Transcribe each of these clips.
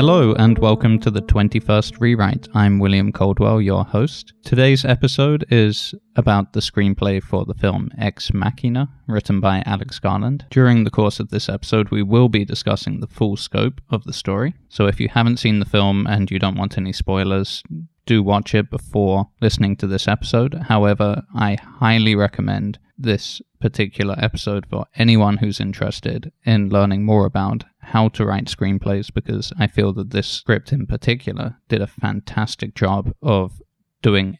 Hello and welcome to the 21st Rewrite. I'm William Coldwell, your host. Today's episode is about the screenplay for the film Ex Machina, written by Alex Garland. During the course of this episode, we will be discussing the full scope of the story. So if you haven't seen the film and you don't want any spoilers, do watch it before listening to this episode. However, I highly recommend this particular episode for anyone who's interested in learning more about how to write screenplays because I feel that this script in particular did a fantastic job of doing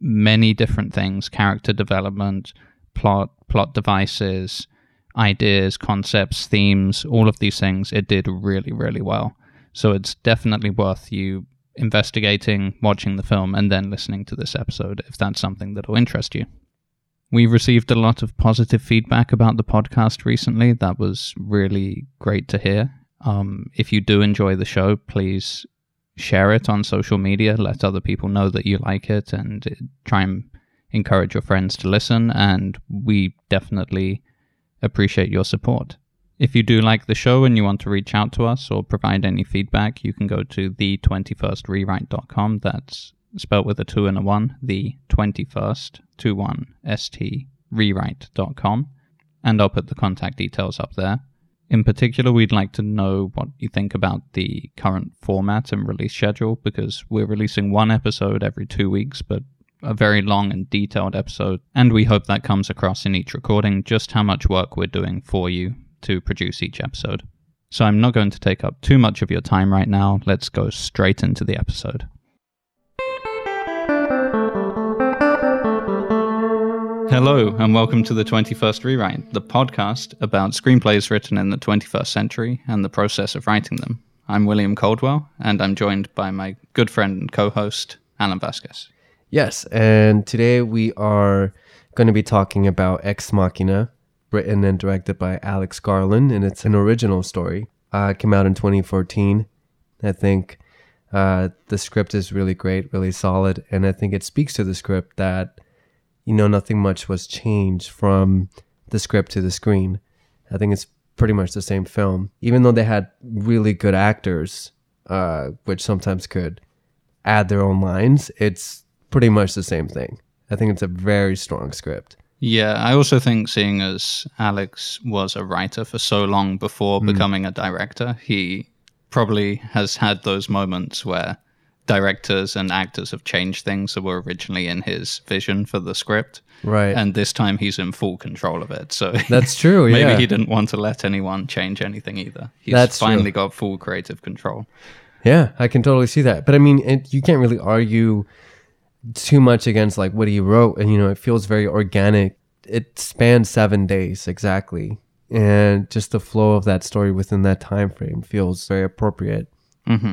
many different things character development, plot, plot devices, ideas, concepts, themes, all of these things. It did really, really well. So it's definitely worth you investigating, watching the film, and then listening to this episode if that's something that'll interest you. We received a lot of positive feedback about the podcast recently. That was really great to hear. Um, if you do enjoy the show, please share it on social media. Let other people know that you like it and try and encourage your friends to listen. And we definitely appreciate your support. If you do like the show and you want to reach out to us or provide any feedback, you can go to the21strewrite.com. That's spelled with a 2 and a 1, the 21st, 21st, rewrite.com. And I'll put the contact details up there. In particular, we'd like to know what you think about the current format and release schedule because we're releasing one episode every two weeks, but a very long and detailed episode. And we hope that comes across in each recording just how much work we're doing for you to produce each episode. So I'm not going to take up too much of your time right now. Let's go straight into the episode. Hello, and welcome to the 21st Rewrite, the podcast about screenplays written in the 21st century and the process of writing them. I'm William Coldwell, and I'm joined by my good friend and co host, Alan Vasquez. Yes, and today we are going to be talking about Ex Machina, written and directed by Alex Garland, and it's an original story. Uh, it came out in 2014. I think uh, the script is really great, really solid, and I think it speaks to the script that you know, nothing much was changed from the script to the screen. I think it's pretty much the same film, even though they had really good actors, uh, which sometimes could add their own lines. It's pretty much the same thing. I think it's a very strong script. Yeah, I also think seeing as Alex was a writer for so long before mm. becoming a director, he probably has had those moments where directors and actors have changed things that were originally in his vision for the script. Right. And this time he's in full control of it. So That's true. maybe yeah. he didn't want to let anyone change anything either. He's That's finally true. got full creative control. Yeah, I can totally see that. But I mean, it, you can't really argue too much against like what he wrote and you know, it feels very organic. It spans 7 days exactly. And just the flow of that story within that time frame feels very appropriate. hmm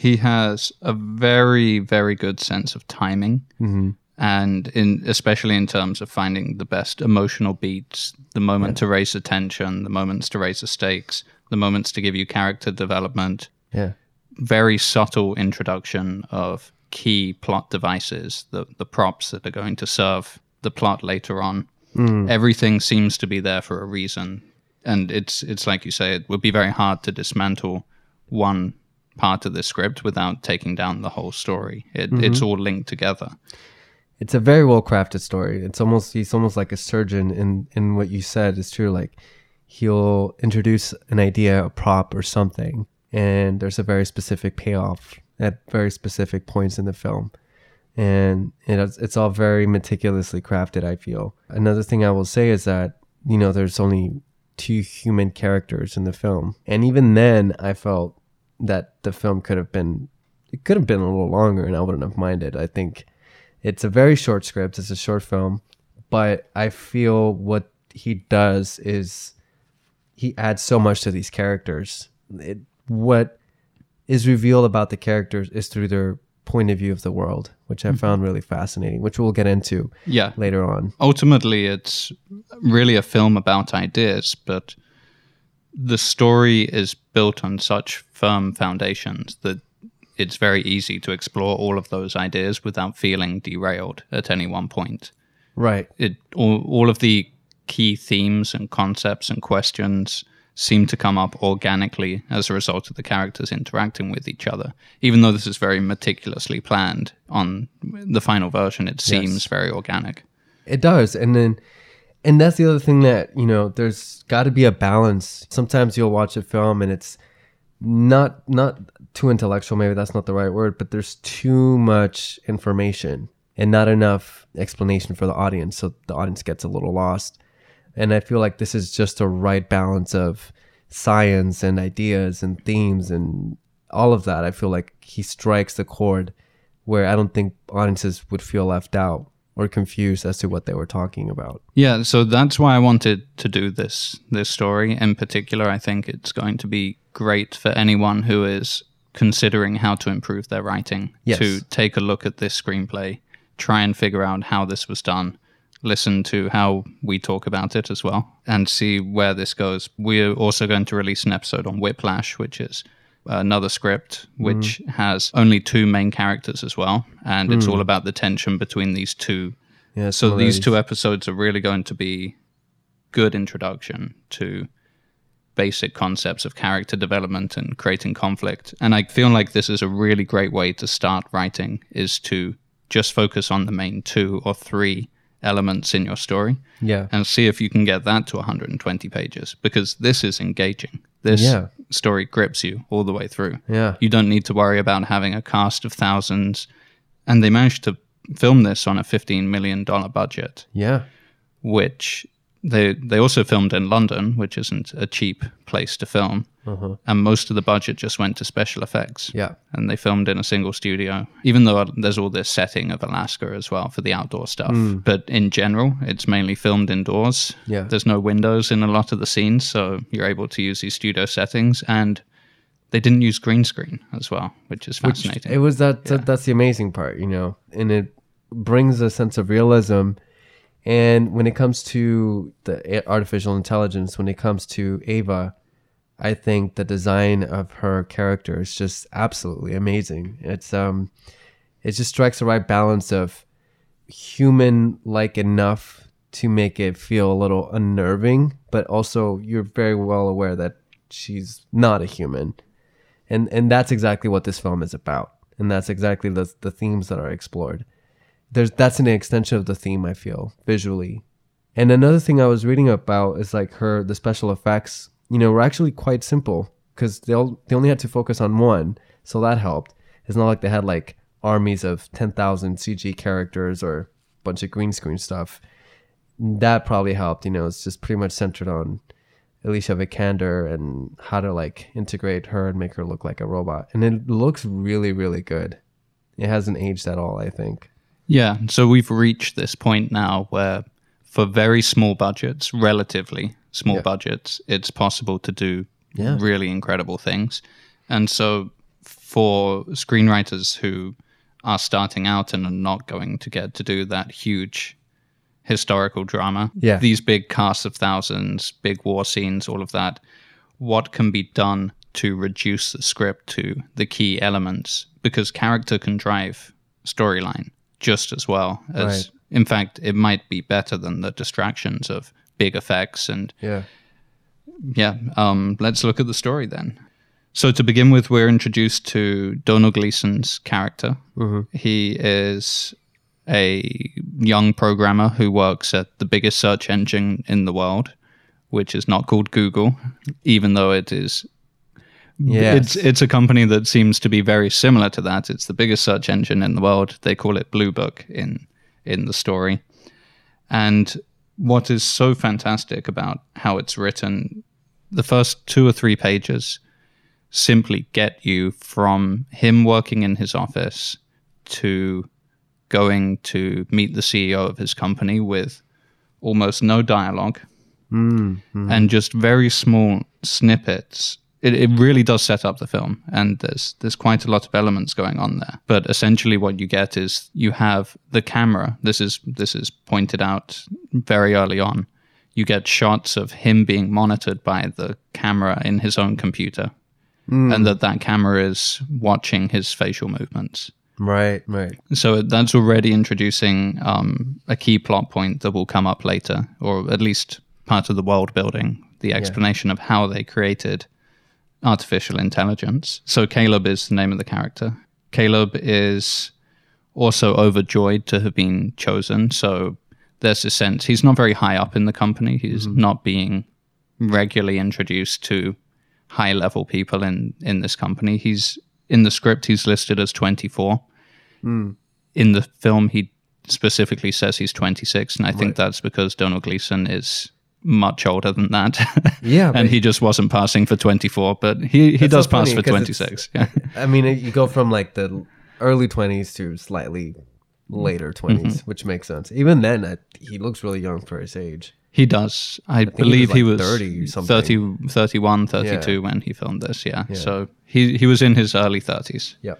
he has a very very good sense of timing mm-hmm. and in especially in terms of finding the best emotional beats the moment yeah. to raise attention the moments to raise the stakes the moments to give you character development yeah very subtle introduction of key plot devices the the props that are going to serve the plot later on mm. everything seems to be there for a reason and it's it's like you say it would be very hard to dismantle one part of the script without taking down the whole story. It, mm-hmm. It's all linked together. It's a very well crafted story. It's almost he's almost like a surgeon in in what you said is true. Like he'll introduce an idea, a prop, or something, and there's a very specific payoff at very specific points in the film. And it's, it's all very meticulously crafted, I feel. Another thing I will say is that, you know, there's only two human characters in the film. And even then, I felt that the film could have been it could have been a little longer and I wouldn't have minded. I think it's a very short script, it's a short film, but I feel what he does is he adds so much to these characters. It, what is revealed about the characters is through their point of view of the world, which I mm-hmm. found really fascinating, which we'll get into yeah. later on. Ultimately, it's really a film about ideas, but the story is built on such firm foundations that it's very easy to explore all of those ideas without feeling derailed at any one point. Right. It all, all of the key themes and concepts and questions seem to come up organically as a result of the characters interacting with each other. Even though this is very meticulously planned on the final version, it seems Yes. very organic. It does. And then and that's the other thing that, you know, there's got to be a balance. Sometimes you'll watch a film and it's not not too intellectual, maybe that's not the right word, but there's too much information and not enough explanation for the audience, so the audience gets a little lost. And I feel like this is just a right balance of science and ideas and themes and all of that. I feel like he strikes the chord where I don't think audiences would feel left out or confused as to what they were talking about. Yeah, so that's why I wanted to do this this story in particular. I think it's going to be great for anyone who is considering how to improve their writing Yes. to take a look at this screenplay, try and figure out how this was done, listen to how we talk about it as well, and see where this goes. We're also going to release an episode on Whiplash, which is another script mm. which has only two main characters as well, and it's mm. all about the tension between these two Yeah. so these two episodes are really going to be good introduction to basic concepts of character development and creating conflict. And I feel like this is a really great way to start writing is to just focus on the main two or three elements in your story Yeah. and see if you can get that to 120 pages because this is engaging. This Yeah. Story grips you all the way through. Yeah. You don't need to worry about having a cast of thousands. And they managed to film this on a $15 million budget, Yeah. which they they also filmed in London, which isn't a cheap place to film. Uh-huh. And most of the budget just went to special effects. Yeah. And they filmed in a single studio, even though there's all this setting of Alaska as well for the outdoor stuff. But in general, it's mainly filmed indoors. Yeah. There's no windows in a lot of the scenes, so you're able to use these studio settings. And they didn't use green screen as well, which is fascinating. It was that, that that's the amazing part, you know, and it brings a sense of realism. And when it comes to the artificial intelligence, when it comes to Ava, I think the design of her character is just absolutely amazing. It's um, it just strikes the right balance of human like enough to make it feel a little unnerving, but also you're very well aware that she's not a human. And and that's exactly what this film is about. And that's exactly the the themes that are explored. There's that's an extension of the theme i feel visually. And another thing i was reading about is like her the special effects you know were actually quite simple because they all, they only had to focus on one so that helped it's not like they had like armies of 10,000 cg characters or a bunch of green screen stuff that probably helped you know it's just pretty much centered on Alicia Vikander and how to like integrate her and make her look like a robot. And it looks really, really good. It hasn't aged at all, I think. Yeah, so we've reached this point now where, for very small budgets, relatively small Yeah. budgets, it's possible to do Yeah. really incredible things. And so, for screenwriters who are starting out and are not going to get to do that huge historical drama, Yeah. these big casts of thousands, big war scenes, all of that, what can be done to reduce the script to the key elements? Because character can drive storyline just as well as, Right. in fact, it might be better than the distractions of big effects and Yeah. yeah, um, let's look at the story then. So to begin with, we're introduced to Domhnall Gleeson's character. He is a young programmer who works at the biggest search engine in the world, which is not called Google, even though it is. Yes. It's it's a company that seems to be very similar to that. It's the biggest search engine in the world. They call it Blue Book in in the story. And what is so fantastic about how it's written, the first two or three pages simply get you from him working in his office to going to meet the CEO of his company with almost no dialogue Mm, and just very small snippets. It, it really does set up the film, and there's there's quite a lot of elements going on there. But essentially, what you get is you have the camera. This is this is pointed out very early on. You get shots of him being monitored by the camera in his own computer, and that that camera is watching his facial movements. Right, right. So that's already introducing um, a key plot point that will come up later, or at least part of the world building the explanation of how they created artificial intelligence. So Caleb is the name of the character. Caleb is also overjoyed to have been chosen. So there's a sense he's not very high up in the company. He's mm-hmm. not being regularly introduced to high level people in in this company. He's in the script he's listed as 24. Hmm. In the film he specifically says he's 26 and I think that's because Domhnall Gleeson is much older than that. Yeah, and he just wasn't passing for 24, but he he does so pass for 'cause 26. Yeah. I mean, you go from like the early 20s to slightly later 20s, Mm-hmm. which makes sense. Even then, I, he looks really young for his age. He does. I, he believe was, he like, was 30 something. 30, 31, 32 Yeah. when he filmed this. Yeah. So he, he was in his early 30s. Yeah.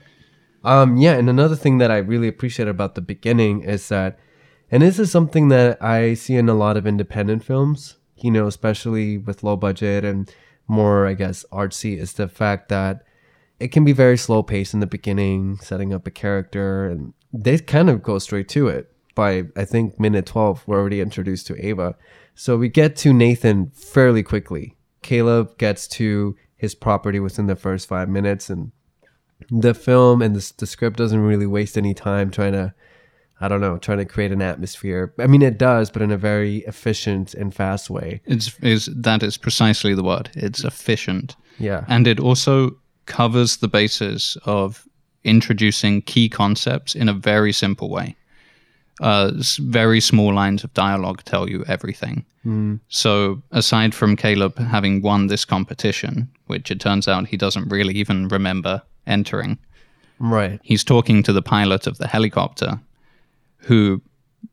Um, yeah, and another thing that I really appreciate about the beginning is that, and this is something that I see in a lot of independent films, you know, especially with low budget and more, I guess, artsy, is the fact that it can be very slow paced in the beginning, setting up a character, and they kind of go straight to it. By I think minute 12, we're already introduced to Ava. So we get to Nathan fairly quickly. Caleb gets to his property within the first five minutes, and the film and the, the script doesn't really waste any time trying to i don't know trying to create an atmosphere i mean it does but in a very efficient and fast way It's is that is precisely the word. It's efficient, yeah and it also covers the basis of introducing key concepts in a very simple way. Uh, very small lines of dialogue tell you everything. So, aside from Caleb having won this competition, which it turns out he doesn't really even remember entering, right he's talking to the pilot of the helicopter who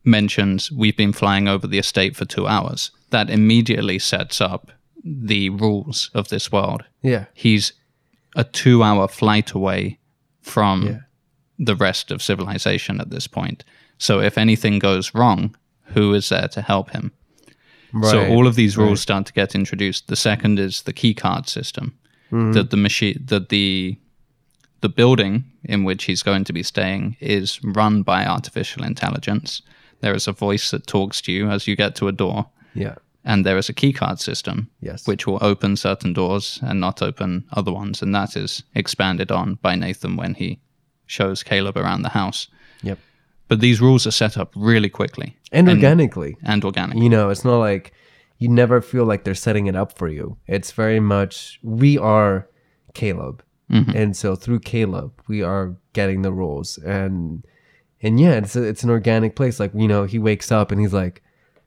mentions we've been flying over the estate for two hours. That immediately sets up the rules of this world. Yeah. He's a two hour flight away from Yeah. the rest of civilization at this point. So if anything goes wrong who is there to help him? Right so all of these rules start to get introduced. The second is the key card system. Mm-hmm. That the machine that the the building in which he's going to be staying is run by artificial intelligence. There is a voice that talks to you as you get to a door, yeah and there is a key card system Yes. which will open certain doors and not open other ones, and that is expanded on by Nathan when he shows Caleb around the house. yep But these rules are set up really quickly and organically and organically. you know it's not like you never feel like they're setting it up for you it's very much we are caleb and so through caleb we are getting the rules and and yeah it's a, it's an organic place. Like you know he wakes up and he's like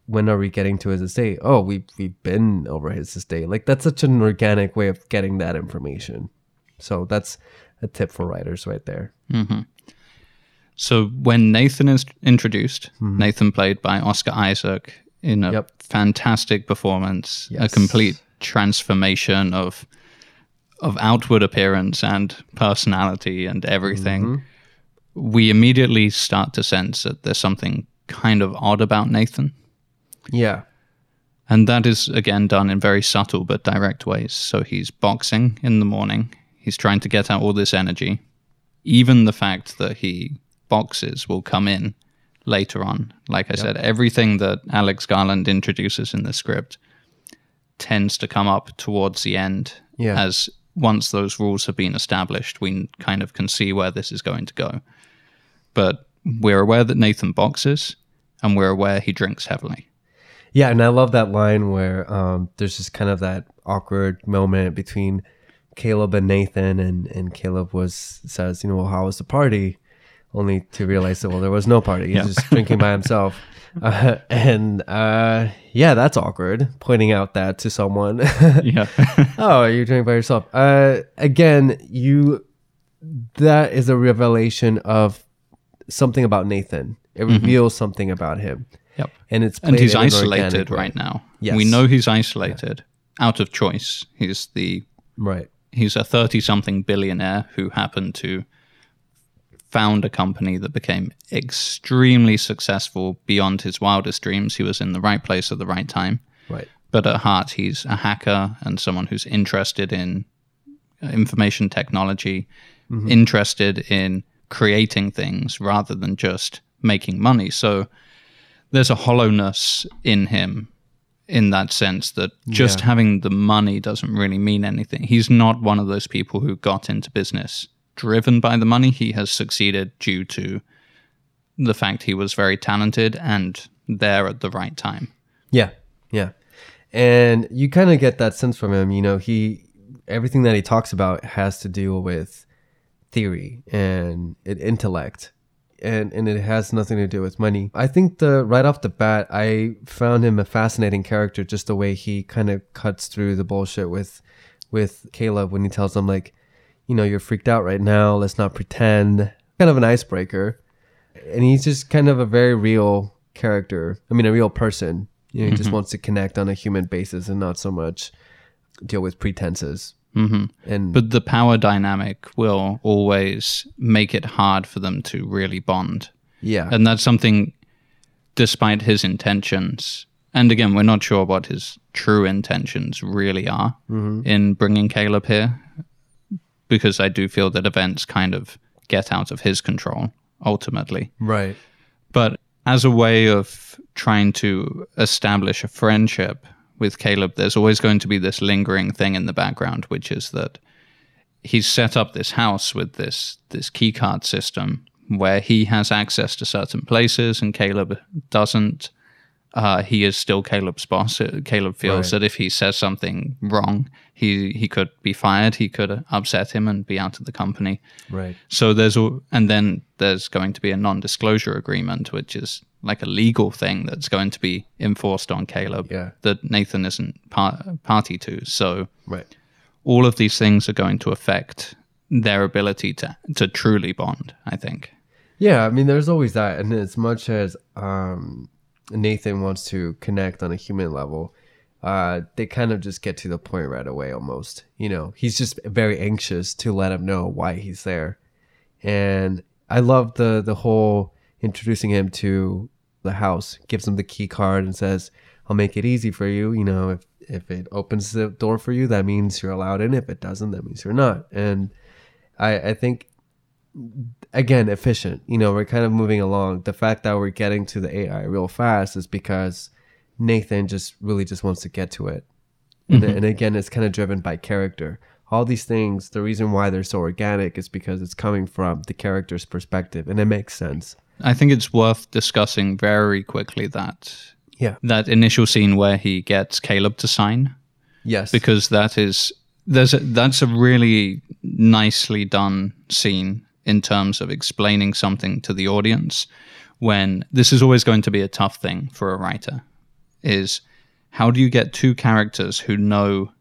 when are we getting to his estate? Oh we we've been over his estate. Like that's such an organic way of getting that information. So that's a tip for writers right there. So when Nathan is introduced, Nathan played by Oscar Isaac in a Mm-hmm. Yep. fantastic performance, a complete transformation of of outward appearance and personality and everything. Mm-hmm. We immediately start to sense that there's something kind of odd about Nathan. yeah And that is again done in very subtle but direct ways. So he's boxing in the morning. He's trying to get out all this energy. Even the fact that he boxes will come in later on. Like I said, everything that Alex Garland introduces in the script tends to come up towards the end Yeah. as once those rules have been established, we kind of can see where this is going to go. But we're aware that Nathan boxes and we're aware he drinks heavily. Yeah, and I love that line where um, there's just kind of that awkward moment between Caleb and Nathan, and and Caleb was says, you know, well, how was the party? Only to realize that well, there was no party. He's Yeah. just drinking by himself, uh, and uh, yeah, that's awkward. Pointing out that to someone. Yeah. oh, you're drinking by yourself. Uh, again, you that is a revelation of something about Nathan. It reveals something about him, yep. and it's and he's in an organic isolated right now. Yes. We know he's isolated out of choice. He's the Right. he's a 30 something billionaire who happened to found a company that became extremely successful beyond his wildest dreams. He was in the right place at the right time. Right. But at heart, he's a hacker and someone who's interested in uh, information technology, mm-hmm. interested in creating things rather than just making money. So there's a hollowness in him in that sense that just Yeah. having the money doesn't really mean anything. He's not one of those people who got into business driven by the money. He has succeeded due to the fact he was very talented and there at the right time. Yeah, yeah, and you kind of get that sense from him. You know, he everything that he talks about has to do with theory and intellect, and and it has nothing to do with money. I think the right off the bat, I found him a fascinating character. Just the way he kind of cuts through the bullshit with with Caleb when he tells him like, you know, you're freaked out right now. Let's not pretend. Kind of an icebreaker, and he's just kind of a very real character. I mean, a real person. You know, he just wants to connect on a human basis and not so much deal with pretenses. hmm And But the power dynamic will always make it hard for them to really bond. yeah, And that's something, despite his intentions, and again, we're not sure what his true intentions really are in bringing Caleb here, because I do feel that events kind of get out of his control ultimately. right. But as a way of trying to establish a friendship with Caleb, there's always going to be this lingering thing in the background, which is that he's set up this house with this this keycard system where he has access to certain places and Caleb doesn't. Uh, he is still Caleb's boss. Uh, Caleb feels Right. that if he says something wrong, he he could be fired. He could upset him and be out of the company. Right. So there's a, and then there's going to be a non-disclosure agreement, which is like a legal thing that's going to be enforced on Caleb Yeah. that Nathan isn't par- party to. So Right. all of these things are going to affect their ability to to truly bond. I think. Yeah, I mean, there's always that, and as much as um, Nathan wants to connect on a human level, uh, they kind of just get to the point right away. Almost, you know, he's just very anxious to let him know why he's there, and I love the the whole introducing him to the house, gives him the key card, and says, "I'll make it easy for you. You know, if if it opens the door for you, that means you're allowed in. If it doesn't, that means you're not." And I I think again efficient you know we're kind of moving along. The fact that we're getting to the ai real fast is because nathan just really just wants to get to it. And, mm-hmm. and again it's kind of driven by character. All these things the reason why they're so organic is because it's coming from the character's perspective and it makes sense. I think it's worth discussing very quickly that yeah. that initial scene where he gets Caleb to sign. Yes. Because that is there's a, that's a really nicely done scene in terms of explaining something to the audience when this is always going to be a tough thing for a writer is how do you get two characters who know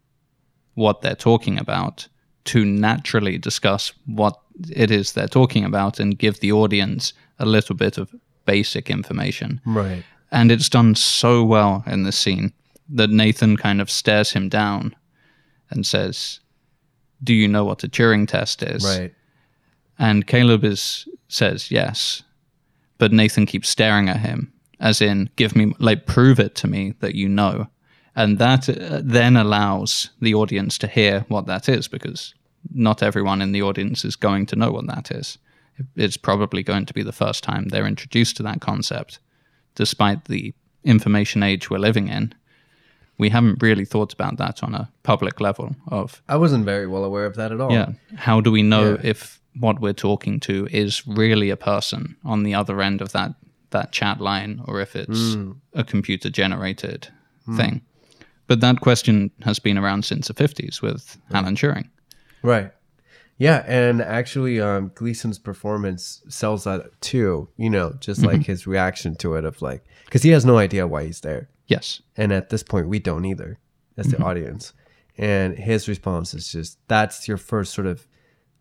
what they're talking about to naturally discuss what it is they're talking about and give the audience a little bit of basic information? Right. And it's done so well in this scene that Nathan kind of stares him down and says, "Do you know what a Turing test is?" right And Caleb is says yes, but Nathan keeps staring at him, as in, "Give me, like, prove it to me that you know." And that uh, then allows the audience to hear what that is, because not everyone in the audience is going to know what that is. It's probably going to be the first time they're introduced to that concept, despite the information age we're living in. We haven't really thought about that on a public level of i wasn't very well aware of that at all yeah. How do we know Yeah. if what we're talking to is really a person on the other end of that that chat line or if it's Hmm. a computer generated thing? But that question has been around since the 50s with Alan Turing. Right. Yeah, and actually, um, Gleeson's performance sells that too. You know, just like his reaction to it of like, because he has no idea why he's there, Yes. and at this point, we don't either, as the audience. And his response is just that's your first sort of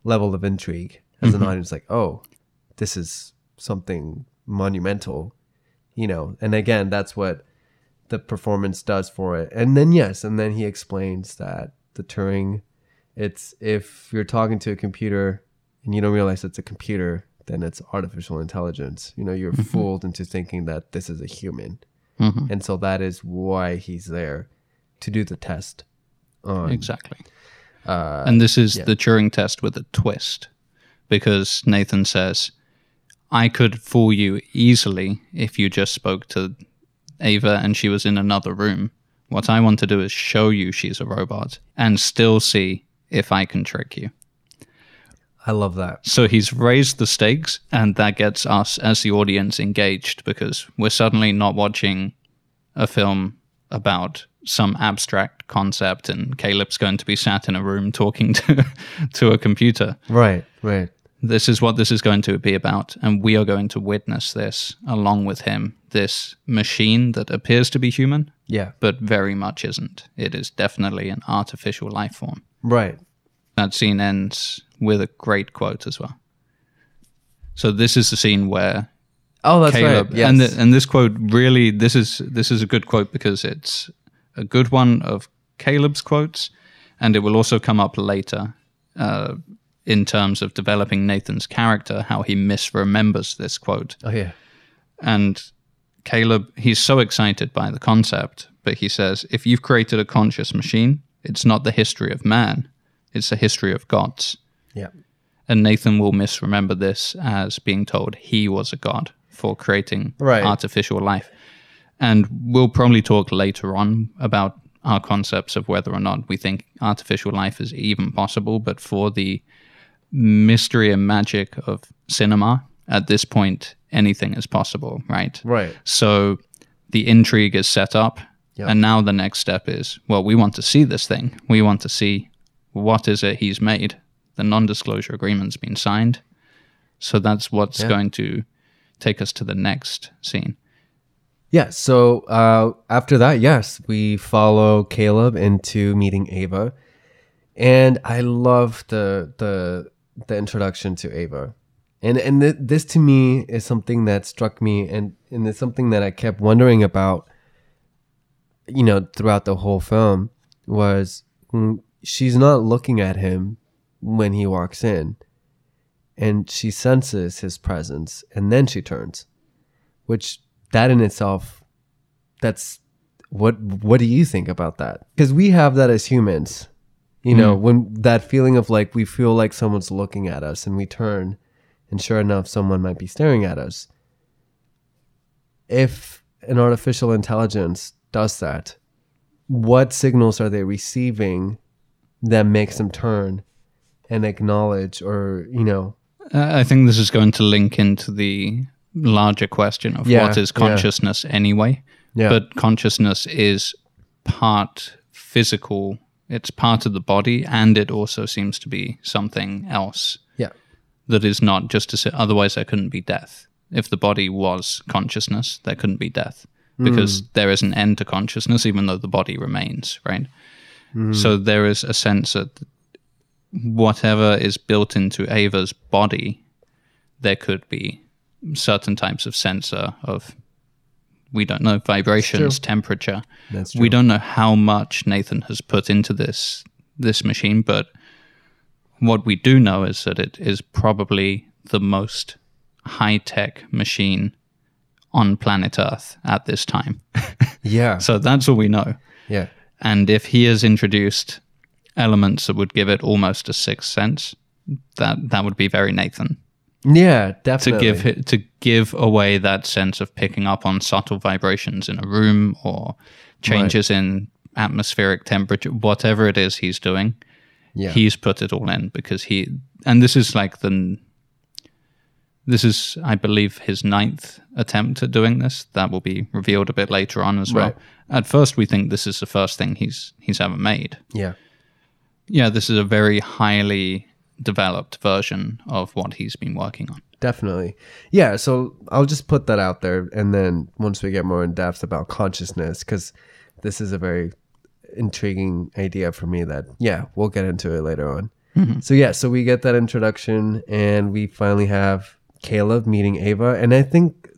level of intrigue as an audience, like, oh, this is something monumental, you know. And again, that's what the performance does for it. And then yes, and then he explains that the Turing it's if you're talking to a computer and you don't realize it's a computer, then it's artificial intelligence. You know, you're fooled into thinking that this is a human. Mhm. And so that is why he's there to do the test. On, Exactly. Uh, and this is the Turing test with a twist because Nathan says, I could fool you easily if you just spoke to Ava and she was in another room. What I want to do is show you she's a robot and still see if I can trick you. I love that. So he's raised the stakes, and that gets us as the audience engaged because we're suddenly not watching a film about some abstract concept, and Caleb's going to be sat in a room talking to to a computer. Right, right. This is what this is going to be about, and we are going to witness this along with him. This machine that appears to be human, Yeah. but very much isn't. It is definitely an artificial life form. Right. That scene ends with a great quote as well. So this is the scene where Oh, that's Caleb right. Yes. and th- and this quote really this is this is a good quote because it's a good one of Caleb's quotes, and it will also come up later uh, in terms of developing Nathan's character, how he misremembers this quote. oh yeah. And Caleb, he's so excited by the concept, but he says, if you've created a conscious machine, it's not the history of man, it's the history of gods. Yeah. And Nathan will misremember this as being told he was a god for creating Right. artificial life. And we'll probably talk later on about our concepts of whether or not we think artificial life is even possible. But for the mystery and magic of cinema, at this point, anything is possible, right? Right. So the intrigue is set up. Yeah. And now the next step is well, we want to see this thing. We want to see what is it he's made. The non disclosure agreement's been signed. So that's what's Yeah. going to take us to the next scene. Yeah. So uh, after that, yes, we follow Caleb into meeting Ava, and I love the the the introduction to Ava, and and th- this to me is something that struck me, and and it's something that I kept wondering about. You know, throughout the whole film, was mm, she's not looking at him when he walks in, and she senses his presence, and then she turns which that in itself that's what what do you think about that? Because we have that as humans you know when that feeling of like we feel like someone's looking at us and we turn and sure enough someone might be staring at us. If an artificial intelligence does that what signals are they receiving that makes them turn and acknowledge or you know? Uh, I think this is going to link into the larger question of Yeah, what is yeah. consciousness anyway. yeah But consciousness is part physical, it's part of the body, and it also seems to be something else yeah that is not just to say, otherwise, there couldn't be death. If the body was consciousness, there couldn't be death hmm. because there is an end to consciousness, even though the body remains, right? Hmm. So there is a sense that whatever is built into Ava's body, there could be certain types of sensor of we don't know vibrations, temperature. That's We don't know how much Nathan has put into this this machine, but what we do know is that it is probably the most high tech machine on planet Earth at this time. yeah so that's all we know. yeah And if he has introduced elements that would give it almost a sixth sense, that that would be very Nathan yeah definitely. to give to give away that sense of picking up on subtle vibrations in a room or changes in atmospheric temperature, whatever it is he's doing. Yeah. He's put it all in because he and this is like the this is I believe his ninth attempt at doing this. That will be revealed a bit later on as well. At first we think this is the first thing he's he's ever made. yeah Yeah, this is a very highly developed version of what he's been working on. definitely. Yeah so i'll just put that out there and then once we get more in depth about consciousness because this is a very intriguing idea for me that yeah we'll get into it later on. So yeah so we get that introduction and we finally have caleb meeting ava and i think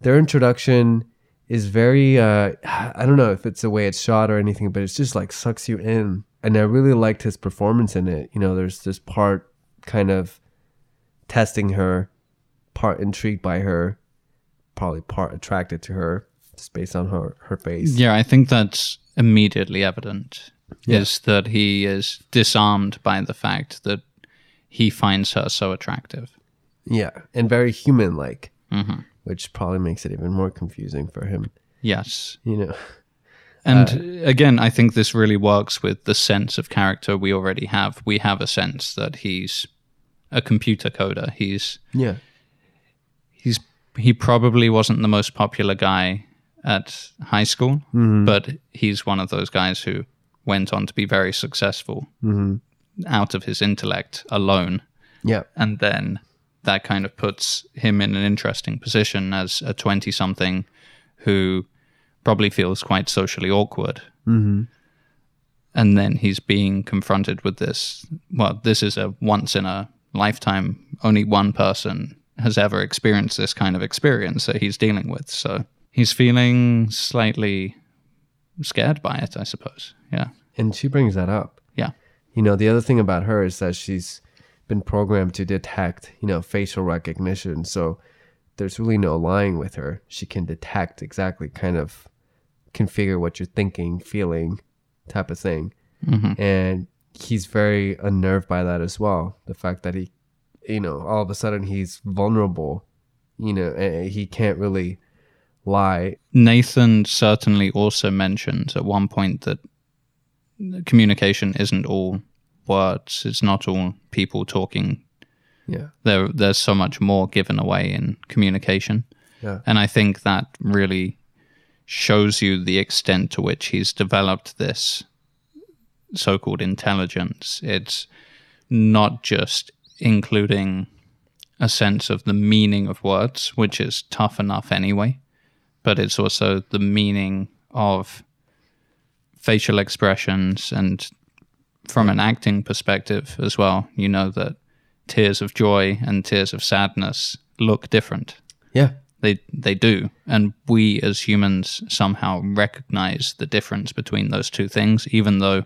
their introduction is very uh i don't know if it's the way it's shot or anything but it's just like sucks you in and i really liked his performance in it you know there's this part kind of testing her, part intrigued by her, probably part attracted to her, just based on her her face. Yeah, I think that's immediately evident. Is that he is disarmed by the fact that he finds her so attractive. Yeah, and very human like, hmm which probably makes it even more confusing for him. Yes. You know, And Uh, again, I think this really works with the sense of character we already have. We have a sense that he's a computer coder. He's yeah. he's he probably wasn't the most popular guy at high school, but he's one of those guys who went on to be very successful out of his intellect alone. Yeah. And then that kind of puts him in an interesting position as a 20 something who probably feels quite socially awkward. Mm-hmm. And then he's being confronted with this. Well, this is a once in a lifetime, only one person has ever experienced this kind of experience that he's dealing with. So he's feeling slightly scared by it, I suppose. Yeah. And she brings that up. Yeah. You know, the other thing about her is that she's been programmed to detect, you know, facial recognition. So there's really no lying with her. She can detect exactly kind of configure what you're thinking, feeling, type of thing. Mm-hmm. And he's very unnerved by that as well. The fact that he, you know, all of a sudden he's vulnerable, you know, he can't really lie. Nathan certainly also mentioned at one point that communication isn't all words, it's not all people talking. Yeah. There, there's so much more given away in communication. Yeah. And I think that really shows you the extent to which he's developed this so called intelligence. It's not just including a sense of the meaning of words, which is tough enough anyway, but it's also the meaning of facial expressions and from an acting perspective as well. You know that tears of joy and tears of sadness look different Yeah. They they do and we as humans somehow recognize the difference between those two things even though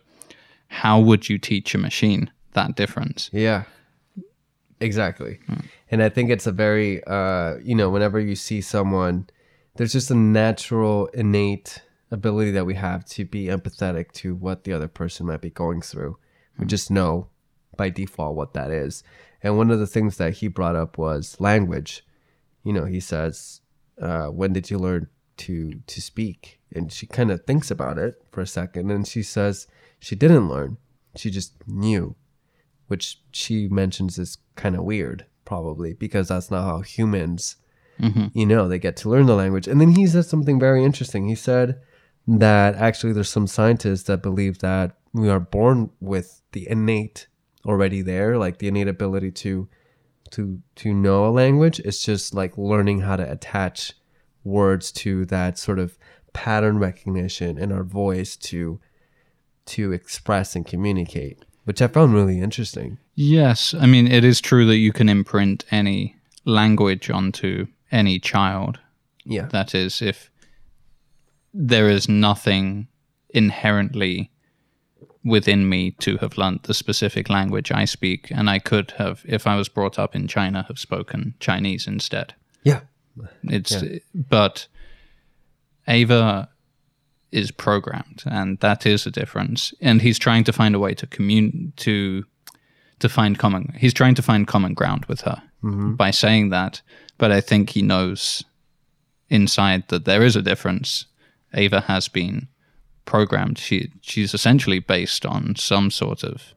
how would you teach a machine that difference Yeah. Exactly. And I think it's a very uh you know, whenever you see someone there's just a natural innate ability that we have to be empathetic to what the other person might be going through. We just know by default what that is. And one of the things that he brought up was language. You know, he says, uh, when did you learn to to speak? And she kind of thinks about it for a second and she says she didn't learn. She just knew which she mentions is kind of weird, probably because that's not how humans, you know, they get to learn the language. And then he said something very interesting. He said that actually there's some scientists that believe that we are born with the innate already there, like the innate ability to to to know a language. It's just like learning how to attach words to that sort of pattern recognition in our voice to to express and communicate, which I found really interesting. yes i mean it is true that you can imprint any language onto any child Yeah. that is if there is nothing inherently within me to have learnt the specific language i speak and i could have if i was brought up in china have spoken chinese instead Yeah. It's but Ava is programmed, and that is a difference. And he's trying to find a way to commune to to find common. He's trying to find common ground with her mm-hmm. by saying that. But I think he knows inside that there is a difference. Ava has been programmed. She she's essentially based on some sort of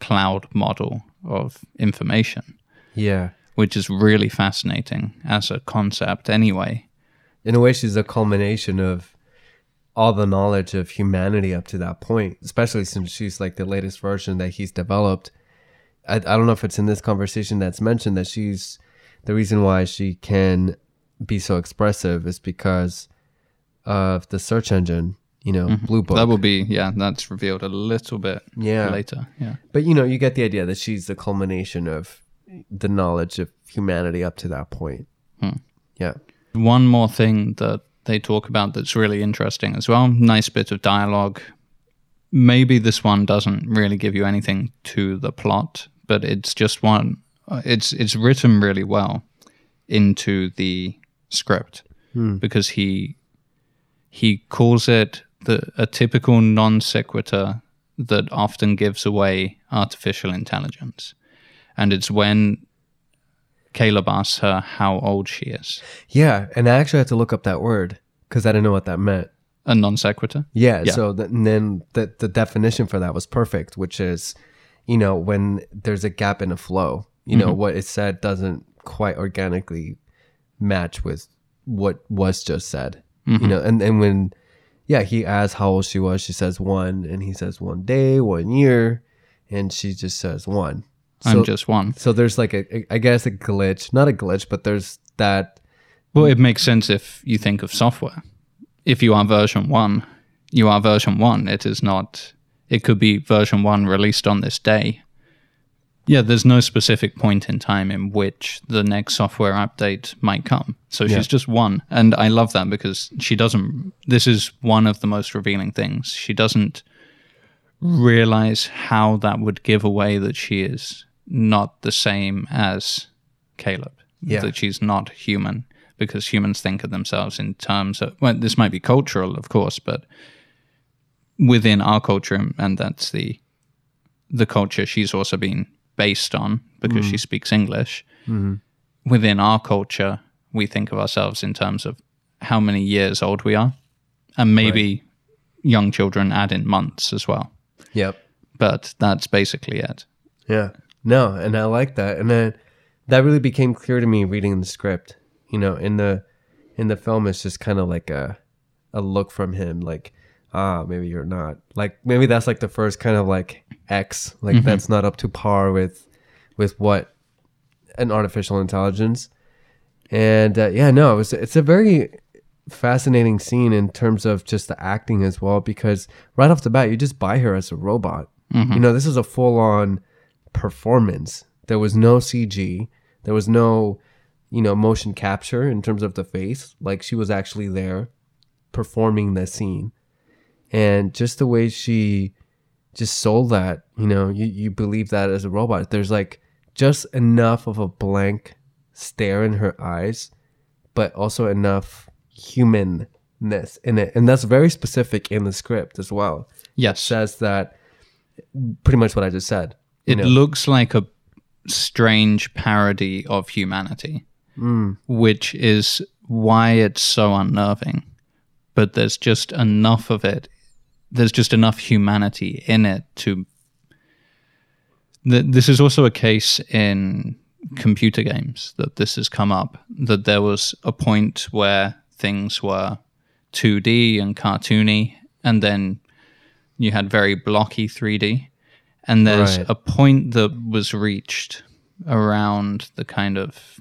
cloud model of information Yeah. which is really fascinating as a concept anyway. In a way, she's a culmination of all the knowledge of humanity up to that point, especially since she's like the latest version that he's developed. I, I don't know if it's in this conversation that's mentioned that she's the reason why she can be so expressive is because of the search engine, you know, mm-hmm. Blue Book. That will be, yeah, that's revealed a little bit Yeah. later. Yeah. But you know, you get the idea that she's the culmination of the knowledge of humanity up to that point. Hmm. Yeah. One more thing that they talk about that's really interesting as well. Nice bit of dialogue. Maybe this one doesn't really give you anything to the plot, but it's just one. Uh, it's it's written really well into the script hmm. because he he calls it the a typical non sequitur that often gives away artificial intelligence, and it's when Caleb asks her how old she is. Yeah. And I actually had to look up that word because I didn't know what that meant. a non sequitur. Yeah. Yeah. So th- then the the definition for that was perfect, which is, you know, when there's a gap in a flow, you know, mm-hmm. what is said doesn't quite organically match with what was just said. You mm-hmm. know, and and when, yeah, he asks how old she was, she says one, and he says one day, one year, and she just says one. I'm just one. So there's like a, a, I guess a glitch, not a glitch, but there's that. Well, it makes sense if you think of software. If you are version one, you are version one. It is not, it could be version one released on this day. Yeah, there's no specific point in time in which the next software update might come. So Yeah. she's just one. And I love that because she doesn't, this is one of the most revealing things. She doesn't realize how that would give away that she is not the same as Caleb. Yeah. That she's not human because humans think of themselves in terms of, well, this might be cultural, of course, but within our culture, and that's the the culture she's also been based on because she mm. speaks English. Mm-hmm. Within our culture, we think of ourselves in terms of how many years old we are, and maybe young children add in months as well. Yep. But that's basically it. Yeah. No, and I like that. And then that really became clear to me reading the script. You know, in the in the film it's just kind of like a a look from him like ah, maybe you're not. Like maybe that's like the first kind of like X, like that's not up to par with with what an artificial intelligence. And uh, yeah, no, it was it's a very fascinating scene in terms of just the acting as well because right off the bat you just buy her as a robot. You know, this is a full on performance. There was no CG. There was no, you know, motion capture in terms of the face. Like she was actually there performing the scene. And just the way she just sold that, you know, you, you believe that as a robot. There's like just enough of a blank stare in her eyes, but also enough humanness in it. And that's very specific in the script as well. Yes. Says that pretty much what I just said. it know? looks like a strange parody of humanity, Mm. which is why it's so unnerving. But there's just enough of it. There's just enough humanity in it to. Th- this is also a case in computer games that this has come up. That there was a point where things were 2D and cartoony, and then you had very blocky 3D. And there's Right. a point that was reached around the kind of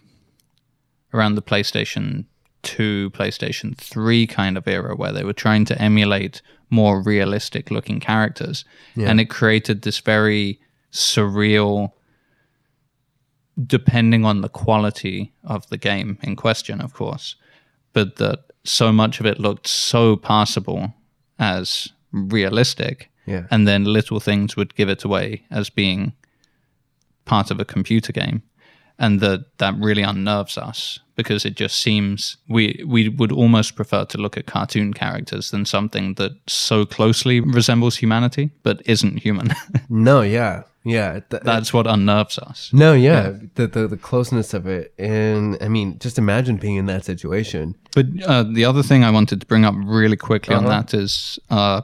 around the PlayStation 2, PlayStation 3 kind of era where they were trying to emulate more realistic looking characters. And it created this very surreal depending on the quality of the game in question, of course, but that so much of it looked so passable as realistic Yeah. and then little things would give it away as being part of a computer game and that that really unnerves us because it just seems we we would almost prefer to look at cartoon characters than something that so closely resembles humanity but isn't human No, yeah. Yeah. th- that's what unnerves us no, yeah. The, the the closeness of it. And I mean, just imagine being in that situation. But uh, the other thing I wanted to bring up really quickly on Uh-huh. that is uh,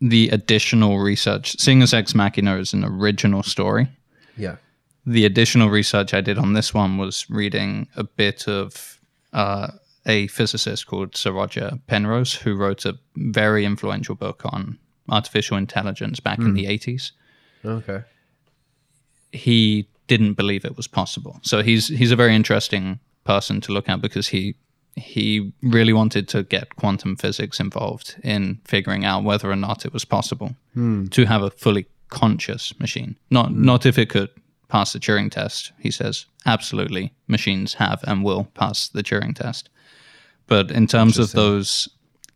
the additional research. Seeing as Ex Machina is an original story, Yeah. The additional research I did on this one was reading a bit of uh, a physicist called Sir Roger Penrose, who wrote a very influential book on artificial intelligence back in hmm. the 80s. Okay. He didn't believe it was possible. So he's he's a very interesting person to look at because he he really wanted to get quantum physics involved in figuring out whether or not it was possible hmm. to have a fully conscious machine. Not hmm. not if it could pass the Turing test. He says absolutely machines have and will pass the Turing test. But in terms of those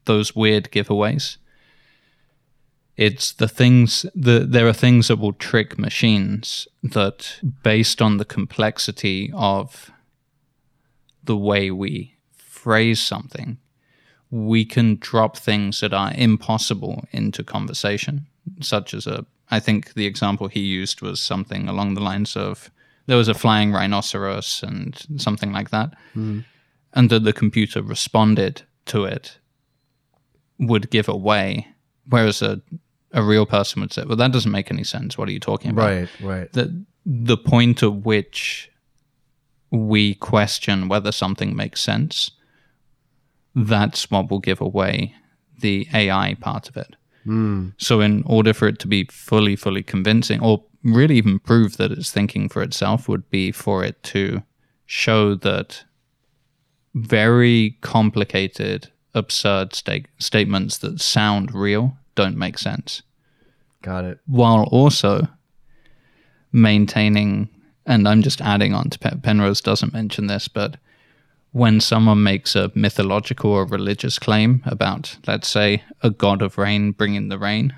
those weird giveaways, it's the things the there are things that will trick machines that based on the complexity of the way we phrase something we can drop things that are impossible into conversation such as a i think the example he used was something along the lines of there was a flying rhinoceros and something like that hmm. and that the computer responded to it would give away, whereas a a real person would say, "Well, that doesn't make any sense. What are you talking about?" Right, right. The the point at which we question whether something makes sense, that's what will give away the AI part of it. Mm. So, in order for it to be fully, fully convincing, or really even prove that it's thinking for itself, would be for it to show that very complicated, absurd sta- statements that sound real don't make sense, Got it. while also maintaining. And I'm just adding on to Pen- Penrose doesn't mention this, but when someone makes a mythological or religious claim about, let's say, a god of rain bringing the rain,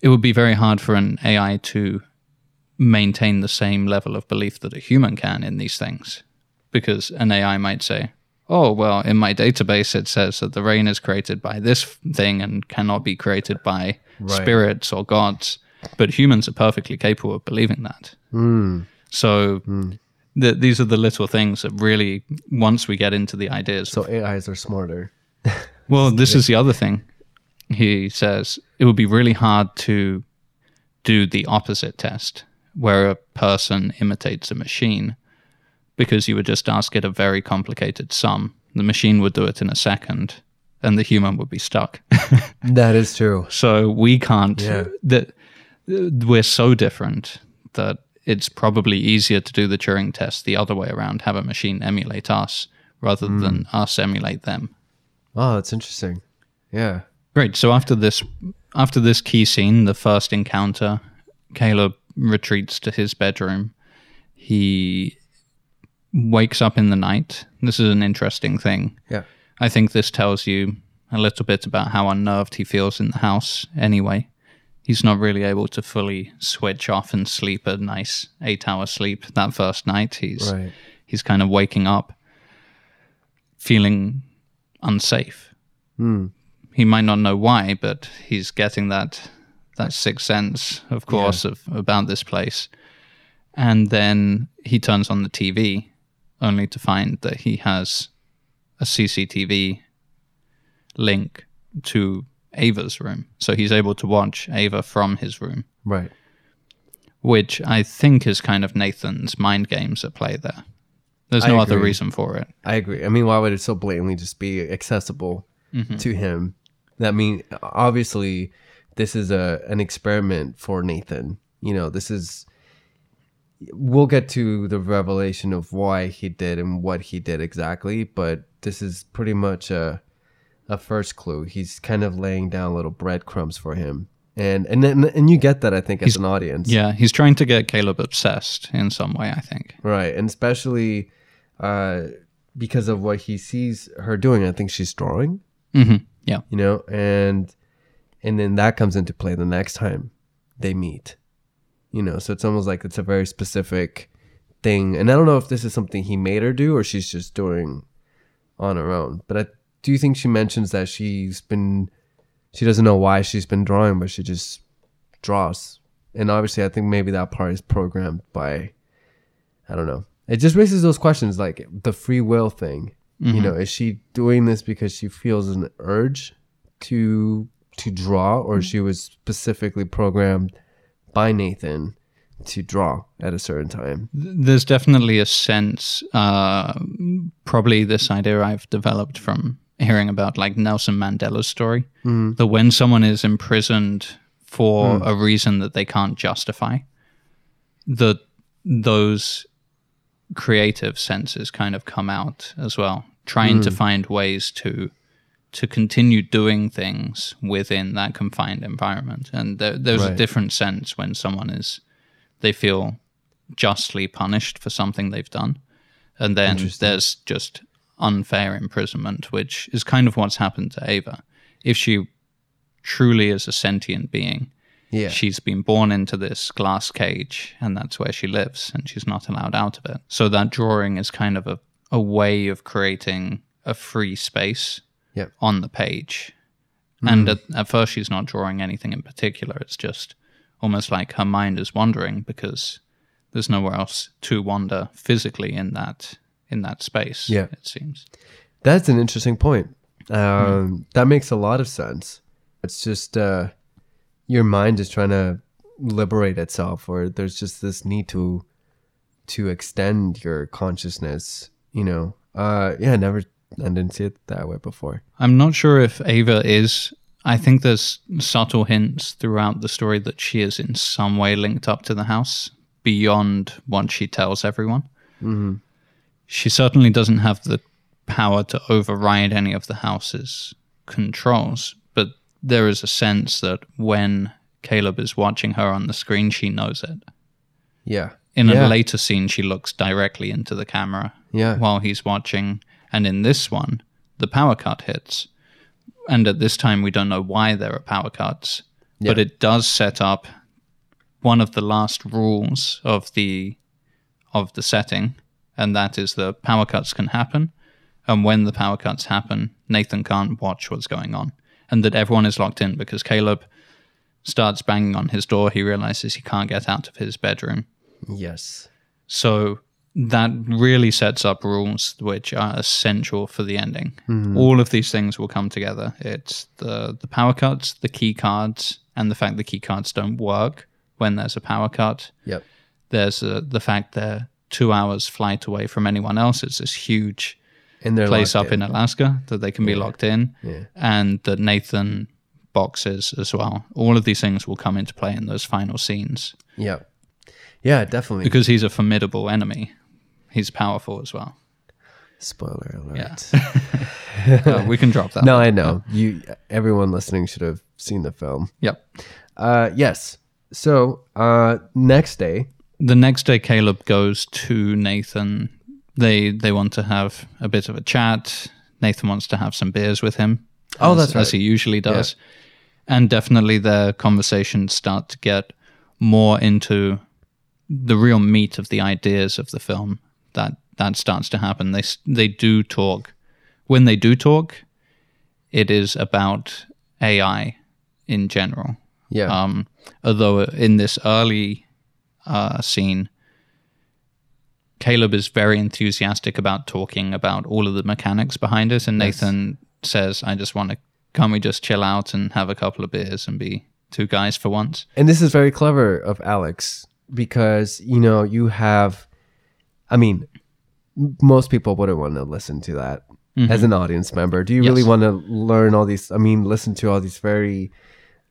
it would be very hard for an AI to maintain the same level of belief that a human can in these things. Because an AI might say, oh, well, in my database, it says that the rain is created by this thing and cannot be created by Right. spirits or gods. But humans are perfectly capable of believing that. Mm. So th- these are the little things that really, once we get into the ideas. So AIs are smarter. well, this is the other thing. He says it would be really hard to do the opposite test, where a person imitates a machine, because you would just ask it a very complicated sum. The machine would do it in a second, and the human would be stuck. That is true. So we can't. Yeah. That we're so different that it's probably easier to do the Turing test the other way around, have a machine emulate us rather hmm. than us emulate them. Oh, that's interesting. Yeah. Great. So after this, after this key scene, the first encounter, Caleb retreats to his bedroom. He wakes up in the night. This is an interesting thing. Yeah. I think this tells you a little bit about how unnerved he feels in the house anyway. He's not really able to fully switch off and sleep a nice eight hour sleep that first night. He's Right. he's kind of waking up feeling unsafe. Hmm. He might not know why, but he's getting that that sixth sense, of course, of about this place. And then he turns on the TV, only to find that he has a CCTV link to Ava's room. So he's able to watch Ava from his room, Right. which I think is kind of Nathan's mind games at play there. There's no other reason for it. I agree. I mean, why would it so blatantly just be accessible mm-hmm. to him? That mean, obviously, this is a an experiment for Nathan. You know, this is. We'll get to the revelation of why he did and what he did exactly, but this is pretty much a a first clue. He's kind of laying down little breadcrumbs for him, and and and, and you get that I think as an audience. Yeah, he's trying to get Caleb obsessed in some way, I think. Right, and especially uh, because of what he sees her doing. I think she's drawing, hmm Yeah. you know, and and then that comes into play the next time they meet, you know. So it's almost like it's a very specific thing, and I don't know if this is something he made her do or she's just doing on her own. But I do you think she mentions that she's been she doesn't know why she's been drawing, but she just draws. And obviously, I think maybe that part is programmed by I don't know. It just raises those questions like the free will thing. You know, is she doing this because she feels an urge to to draw or she was specifically programmed by Nathan to draw at a certain time? There's definitely a sense, uh, probably this idea I've developed from hearing about like Nelson Mandela's story, hmm. that when someone is imprisoned for hmm. a reason that they can't justify, that those creative senses kind of come out as well, trying to hmm. find ways to to continue doing things within that confined environment. And there, there's a different sense when someone is they feel justly punished for something they've done, and then there's just unfair imprisonment, which is kind of what's happened to Ava. If she truly is a sentient being, Yeah. she's been born into this glass cage and that's where she lives and she's not allowed out of it. So that drawing is kind of a, a way of creating a free space Yep. on the page. Mm-hmm. And at, at first, she's not drawing anything in particular. It's just almost like her mind is wandering because there's nowhere else to wander physically in that in that space. Yeah. it seems. That's an interesting point. Um, That makes a lot of sense. It's just uh, your mind is trying to liberate itself, or there's just this need to to extend your consciousness. You know, uh, yeah, never. I didn't see it that way before. I'm not sure if Ava is. I think there's subtle hints throughout the story that she is in some way linked up to the house beyond what she tells everyone. hmm She certainly doesn't have the power to override any of the house's controls, but there is a sense that when Caleb is watching her on the screen, she knows it. Yeah, In Yeah. a later scene, she looks directly into the camera yeah, while he's watching. And in this one, the power cut hits. And at this time, we don't know why there are power cuts, but it does set up one of the last rules of the of the setting, and that is the power cuts can happen. And when the power cuts happen, Nathan can't watch what's going on, and that everyone is locked in because Caleb starts banging on his door. He realizes he can't get out of his bedroom. yes, So that really sets up rules which are essential for the ending. Mm-hmm. All of these things will come together. It's the the power cuts, the key cards, and the fact the key cards don't work when there's a power cut. yep, There's uh the fact they're two hours flight away from anyone else. It's this huge place up in Alaska that they can be locked in, Yeah. and that Nathan boxes as well. All of these things will come into play in those final scenes Yep, yeah, definitely. because he's a formidable enemy. He's powerful as well. Spoiler alert. Yeah. We can drop that. No, I know. You everyone listening should have seen the film. Yep. Uh yes. So, uh next day, The next day, Caleb goes to Nathan. They they want to have a bit of a chat. Nathan wants to have some beers with him. Oh, as, that's right. as he usually does. And definitely, their conversations start to get more into the real meat of the ideas of the film. That that starts to happen. They they do talk. When they do talk, it is about AI in general. yeah. Um, although in this early uh, scene, Caleb is very enthusiastic about talking about all of the mechanics behind it, and Nathan says, "I just want to, can we just chill out and have a couple of beers and be two guys for once?" and this is very clever of Alex because, you know, you have I mean, most people wouldn't want to listen to that as an audience member. Do you really want to learn all these I mean, listen to all these very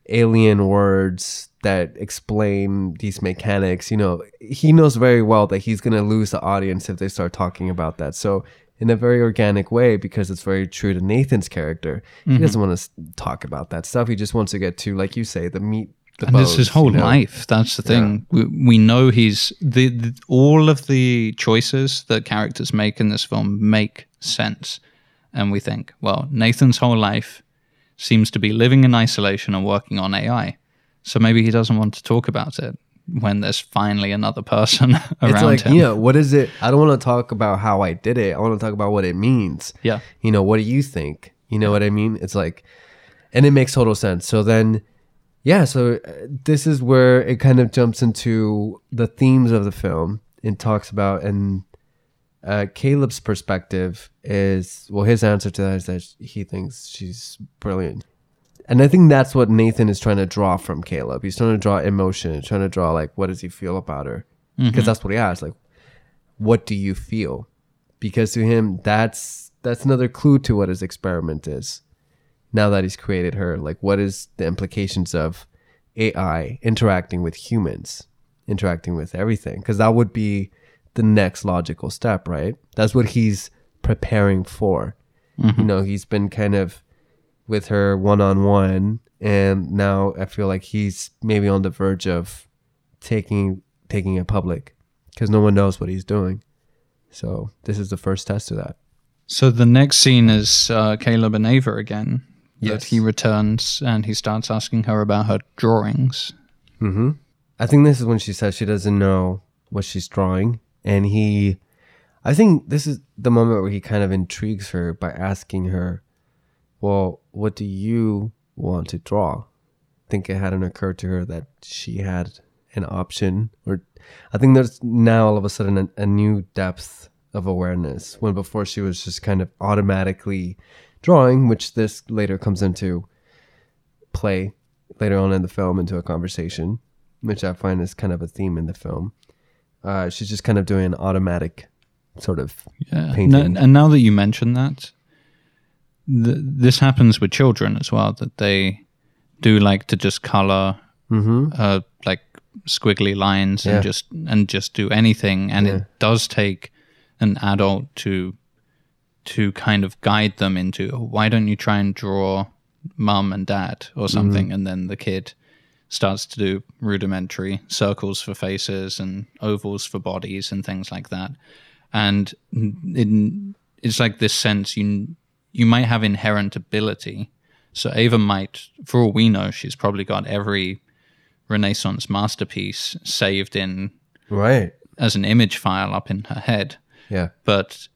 alien words that explain these mechanics. You know, he knows very well that he's going to lose the audience if they start talking about that. So, in a very organic way, because it's very true to Nathan's character, he mm-hmm. doesn't want to talk about that stuff. He just wants to get to, like you say, the meat. The and this is his whole you know? life. That's the thing. We, we know he's the, the all of the choices that characters make in this film make sense, and we think, well, Nathan's whole life seems to be living in isolation and working on AI. So maybe he doesn't want to talk about it when there's finally another person around It's like, him. Yeah, what is it? I don't want to talk about how I did it. I want to talk about what it means. Yeah. you know what do you think you know what i mean it's like and it makes total sense so then yeah so uh, this is where it kind of jumps into the themes of the film and talks about and uh, caleb's perspective is well his answer to that is that he thinks she's brilliant. And i think that's what nathan is trying to draw from caleb. He's trying to draw emotion trying to draw like what does he feel about her? Because that's what he asks like what do you feel? Because to him that's that's another clue to what his experiment is. Now that he's created her like what is the implications of ai interacting with humans interacting with everything? Because that would be the next logical step right that's what he's preparing for you know he's been kind of with her one-on-one and now i feel like he's maybe on the verge of taking taking it public because no one knows what he's doing so this is the first test of that So the next scene is uh, Caleb and Ava again. Yes. That he returns and he starts asking her about her drawings. Mm-hmm. I think this is when she says she doesn't know what she's drawing, and he, I think this is the moment where he kind of intrigues her by asking her, "Well, what do you want to draw?" I think it hadn't occurred to her that she had an option, or I think there's now all of a sudden a, a new depth of awareness when before she was just kind of automatically drawing, which this later comes into play later on in the film into a conversation, which I find is kind of a theme in the film. Uh, she's just kind of doing an automatic sort of Yeah. painting. And now that you mention that, th- this happens with children as well, that they do like to just color hmm uh, like squiggly lines Yeah. and just and just do anything and Yeah. it does take an adult to to kind of guide them into "Oh, why don't you try and draw mum and dad or something and then the kid starts to do rudimentary circles for faces and ovals for bodies and things like that and it, it's like this sense you you might have inherent ability so ava might for all we know she's probably got every renaissance masterpiece saved in Right. as an image file up in her head Yeah. but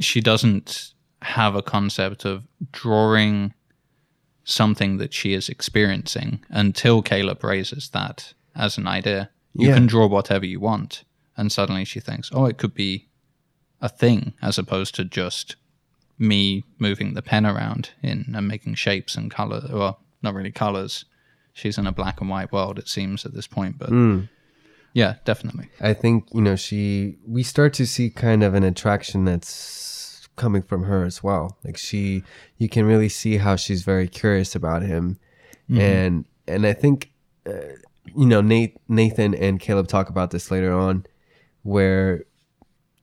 she doesn't have a concept of drawing something that she is experiencing until Caleb raises that as an idea. You Yeah. can draw whatever you want. And suddenly she thinks, oh, it could be a thing as opposed to just me moving the pen around in and making shapes and color. Well, not really colors. She's in a black and white world, it seems, at this point. But Mm. yeah, definitely. I think you know she. We start to see kind of an attraction that's coming from her as well. Like she, you can really see how she's very curious about him, and and I think, uh, you know, Nate, Nathan and Caleb talk about this later on, where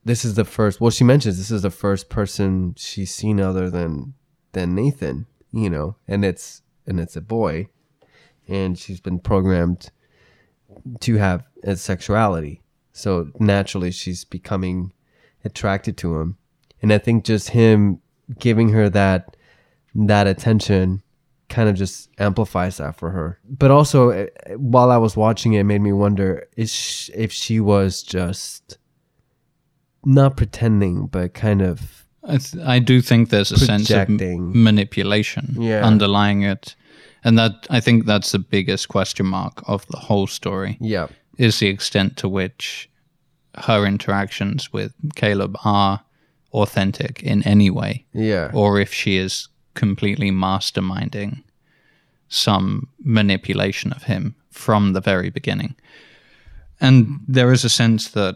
this is the first. Well, she mentions this is the first person she's seen other than than Nathan. You know, and it's and it's a boy, and she's been programmed to have a sexuality. So naturally, she's becoming attracted to him, and I think just him giving her that that attention kind of just amplifies that for her. But also, eh, while I was watching it, it made me wonder is sh if she was just not pretending, but kind of I, th- I do think there's a sense of manipulation Yeah. underlying it. And that I think that's the biggest question mark of the whole story yeah, is the extent to which her interactions with Caleb are authentic in any way, yeah, or if she is completely masterminding some manipulation of him from the very beginning. And there is a sense that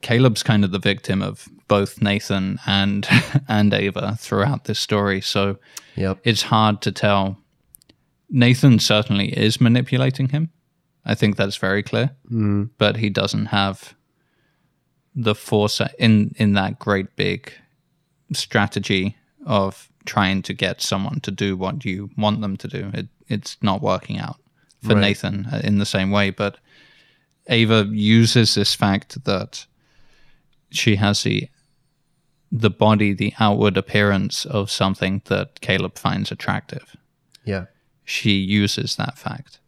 Caleb's kind of the victim of both Nathan and and Ava throughout this story. So yep, it's hard to tell. Nathan certainly is manipulating him. I think that's very clear. mm, But he doesn't have the foresight in in that great big strategy of trying to get someone to do what you want them to do. It it's not working out for Right. Nathan uh, in the same way. But Ava uses this fact that she has the the body, the outward appearance of something that Caleb finds attractive. yeah, She uses that fact,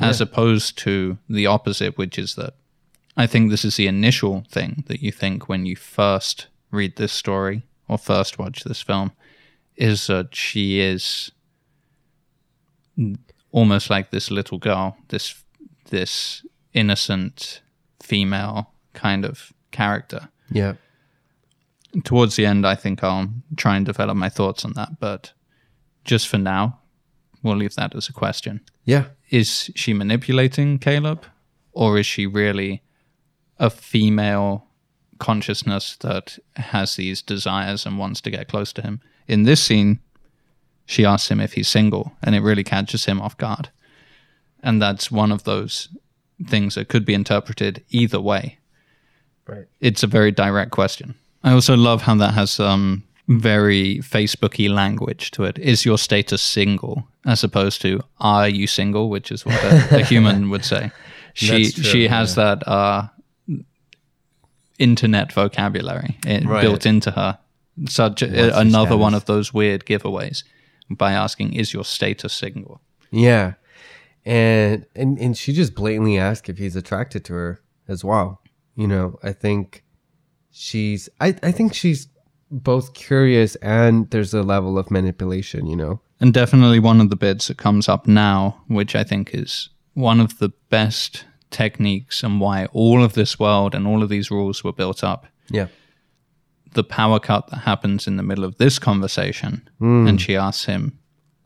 as opposed to the opposite, which is that I think this is the initial thing that you think when you first read this story or first watch this film, is that she is almost like this little girl, this this innocent female kind of character yeah, towards the end, I think I'll try and develop my thoughts on that. But just for now, we'll leave that as a question. yeah, Is she manipulating Caleb, or is she really a female consciousness that has these desires and wants to get close to him? In this scene, she asks him if he's single, and it really catches him off guard. And that's one of those things that could be interpreted either way right, it's a very direct question. I also love how that has um very Facebooky language to it. Is your status single, as opposed to are you single, which is what a, a human would say. She true, she has that uh, internet vocabulary eh, Right. built into her. Such a, another one of those weird giveaways by asking, "Is your status single?" Yeah. And and and she just blatantly asked if he's attracted to her as well. You know, I think she's I, I think she's both curious and there's a level of manipulation, you know. And definitely one of the bits that comes up now, which I think is one of the best techniques and why all of this world and all of these rules were built up. Yeah. the power cut that happens in the middle of this conversation, Hmm. and she asks him,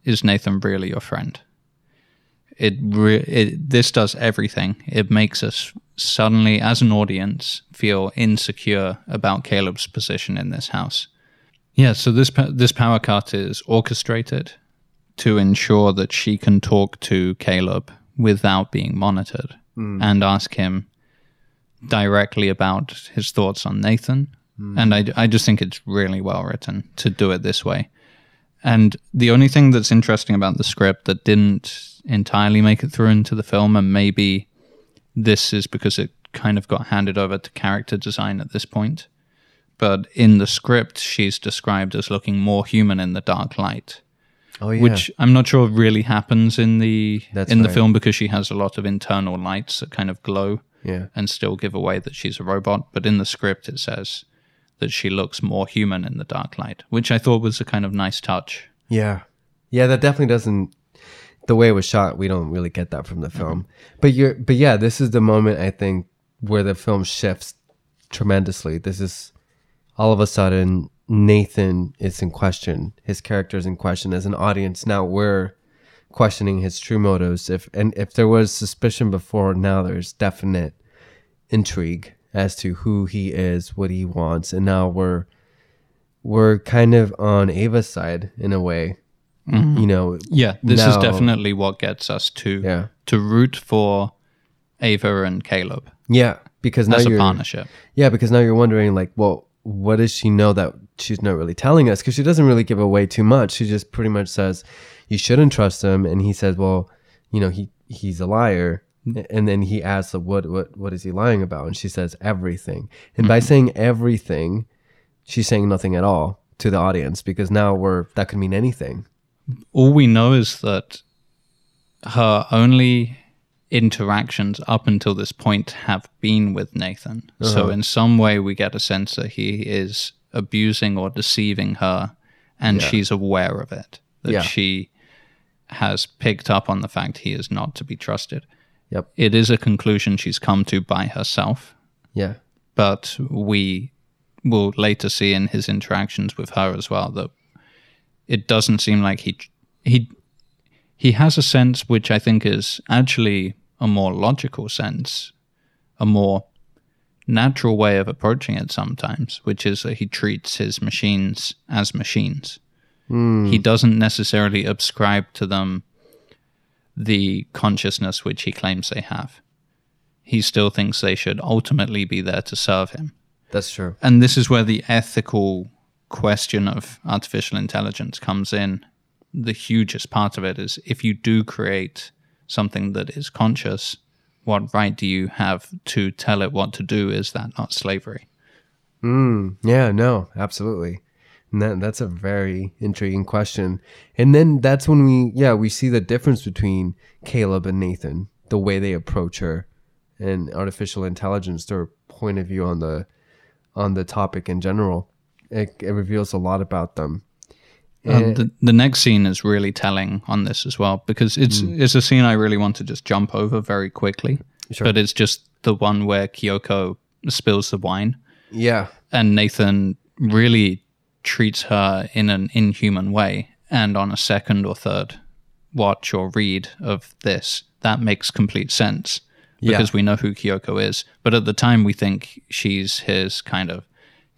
"Is Nathan really your friend?" It, re- it this does everything. It makes us suddenly, as an audience, feel insecure about Caleb's position in this house. Yeah, so this this power cut is orchestrated to ensure that she can talk to Caleb without being monitored Hmm. and ask him directly about his thoughts on Nathan. Hmm. And I, I just think it's really well written to do it this way. And the only thing that's interesting about the script that didn't entirely make it through into the film, and maybe this is because it kind of got handed over to character design at this point, but in the script, she's described as looking more human in the dark light Oh yeah. which I'm not sure really happens in the That's in the film because she has a lot of internal lights that kind of glow yeah. and still give away that she's a robot. But in the script, it says that she looks more human in the dark light, which I thought was a kind of nice touch. Yeah. Yeah, that definitely doesn't the way it was shot, we don't really get that from the mm-hmm. film. But you're but yeah, this is the moment I think where the film shifts tremendously. This is all of a sudden Nathan is in question. His character is in question as an audience. Now we're questioning his true motives. If and if there was suspicion before, now there's definite intrigue as to who he is, what he wants, and now we're we're kind of on Ava's side in a way. Mm-hmm. You know, Yeah, this is definitely what gets us to yeah, to root for Ava and Caleb yeah, because now as a partnership. yeah, because now you're wondering like, well, what does she know that she's not really telling us? Because she doesn't really give away too much. She just pretty much says you shouldn't trust him, and he says, well, you know, he he's a liar. Mm. And then he asks, "What, what, what is he lying about?" And she says, "Everything." And by mm-hmm. saying everything, she's saying nothing at all to the audience because now we're that could mean anything. all we know is that her only interactions up until this point have been with Nathan. So, uh-huh. in some way, we get a sense that he is abusing or deceiving her, and Yeah. she's aware of it. That Yeah. she has picked up on the fact he is not to be trusted. Yep. It is a conclusion she's come to by herself, Yeah. but we will later see in his interactions with her as well that it doesn't seem like he he he has a sense which I think is actually a more logical sense, a more natural way of approaching it sometimes, which is that he treats his machines as machines. Hmm. He doesn't necessarily ascribe to them the consciousness which he claims they have. He still thinks they should ultimately be there to serve him. That's true. And this is where the ethical question of artificial intelligence comes in. The hugest part of it is if you do create something that is conscious, what right do you have to tell it what to do? Is that not slavery? Mm, yeah, no, absolutely. And that, that's a very intriguing question. And then that's when we, yeah, we see the difference between Caleb and Nathan, the way they approach her, and artificial intelligence, their point of view on the on the topic in general. It, it reveals a lot about them. Um, the, the next scene is really telling on this as well because it's it's a scene I really want to just jump over very quickly. Sure. But it's just the one where Kyoko spills the wine Yeah, and Nathan really treats her in an inhuman way. And on a second or third watch or read of this, that makes complete sense Yeah. because we know who Kyoko is. But at the time, we think she's his kind of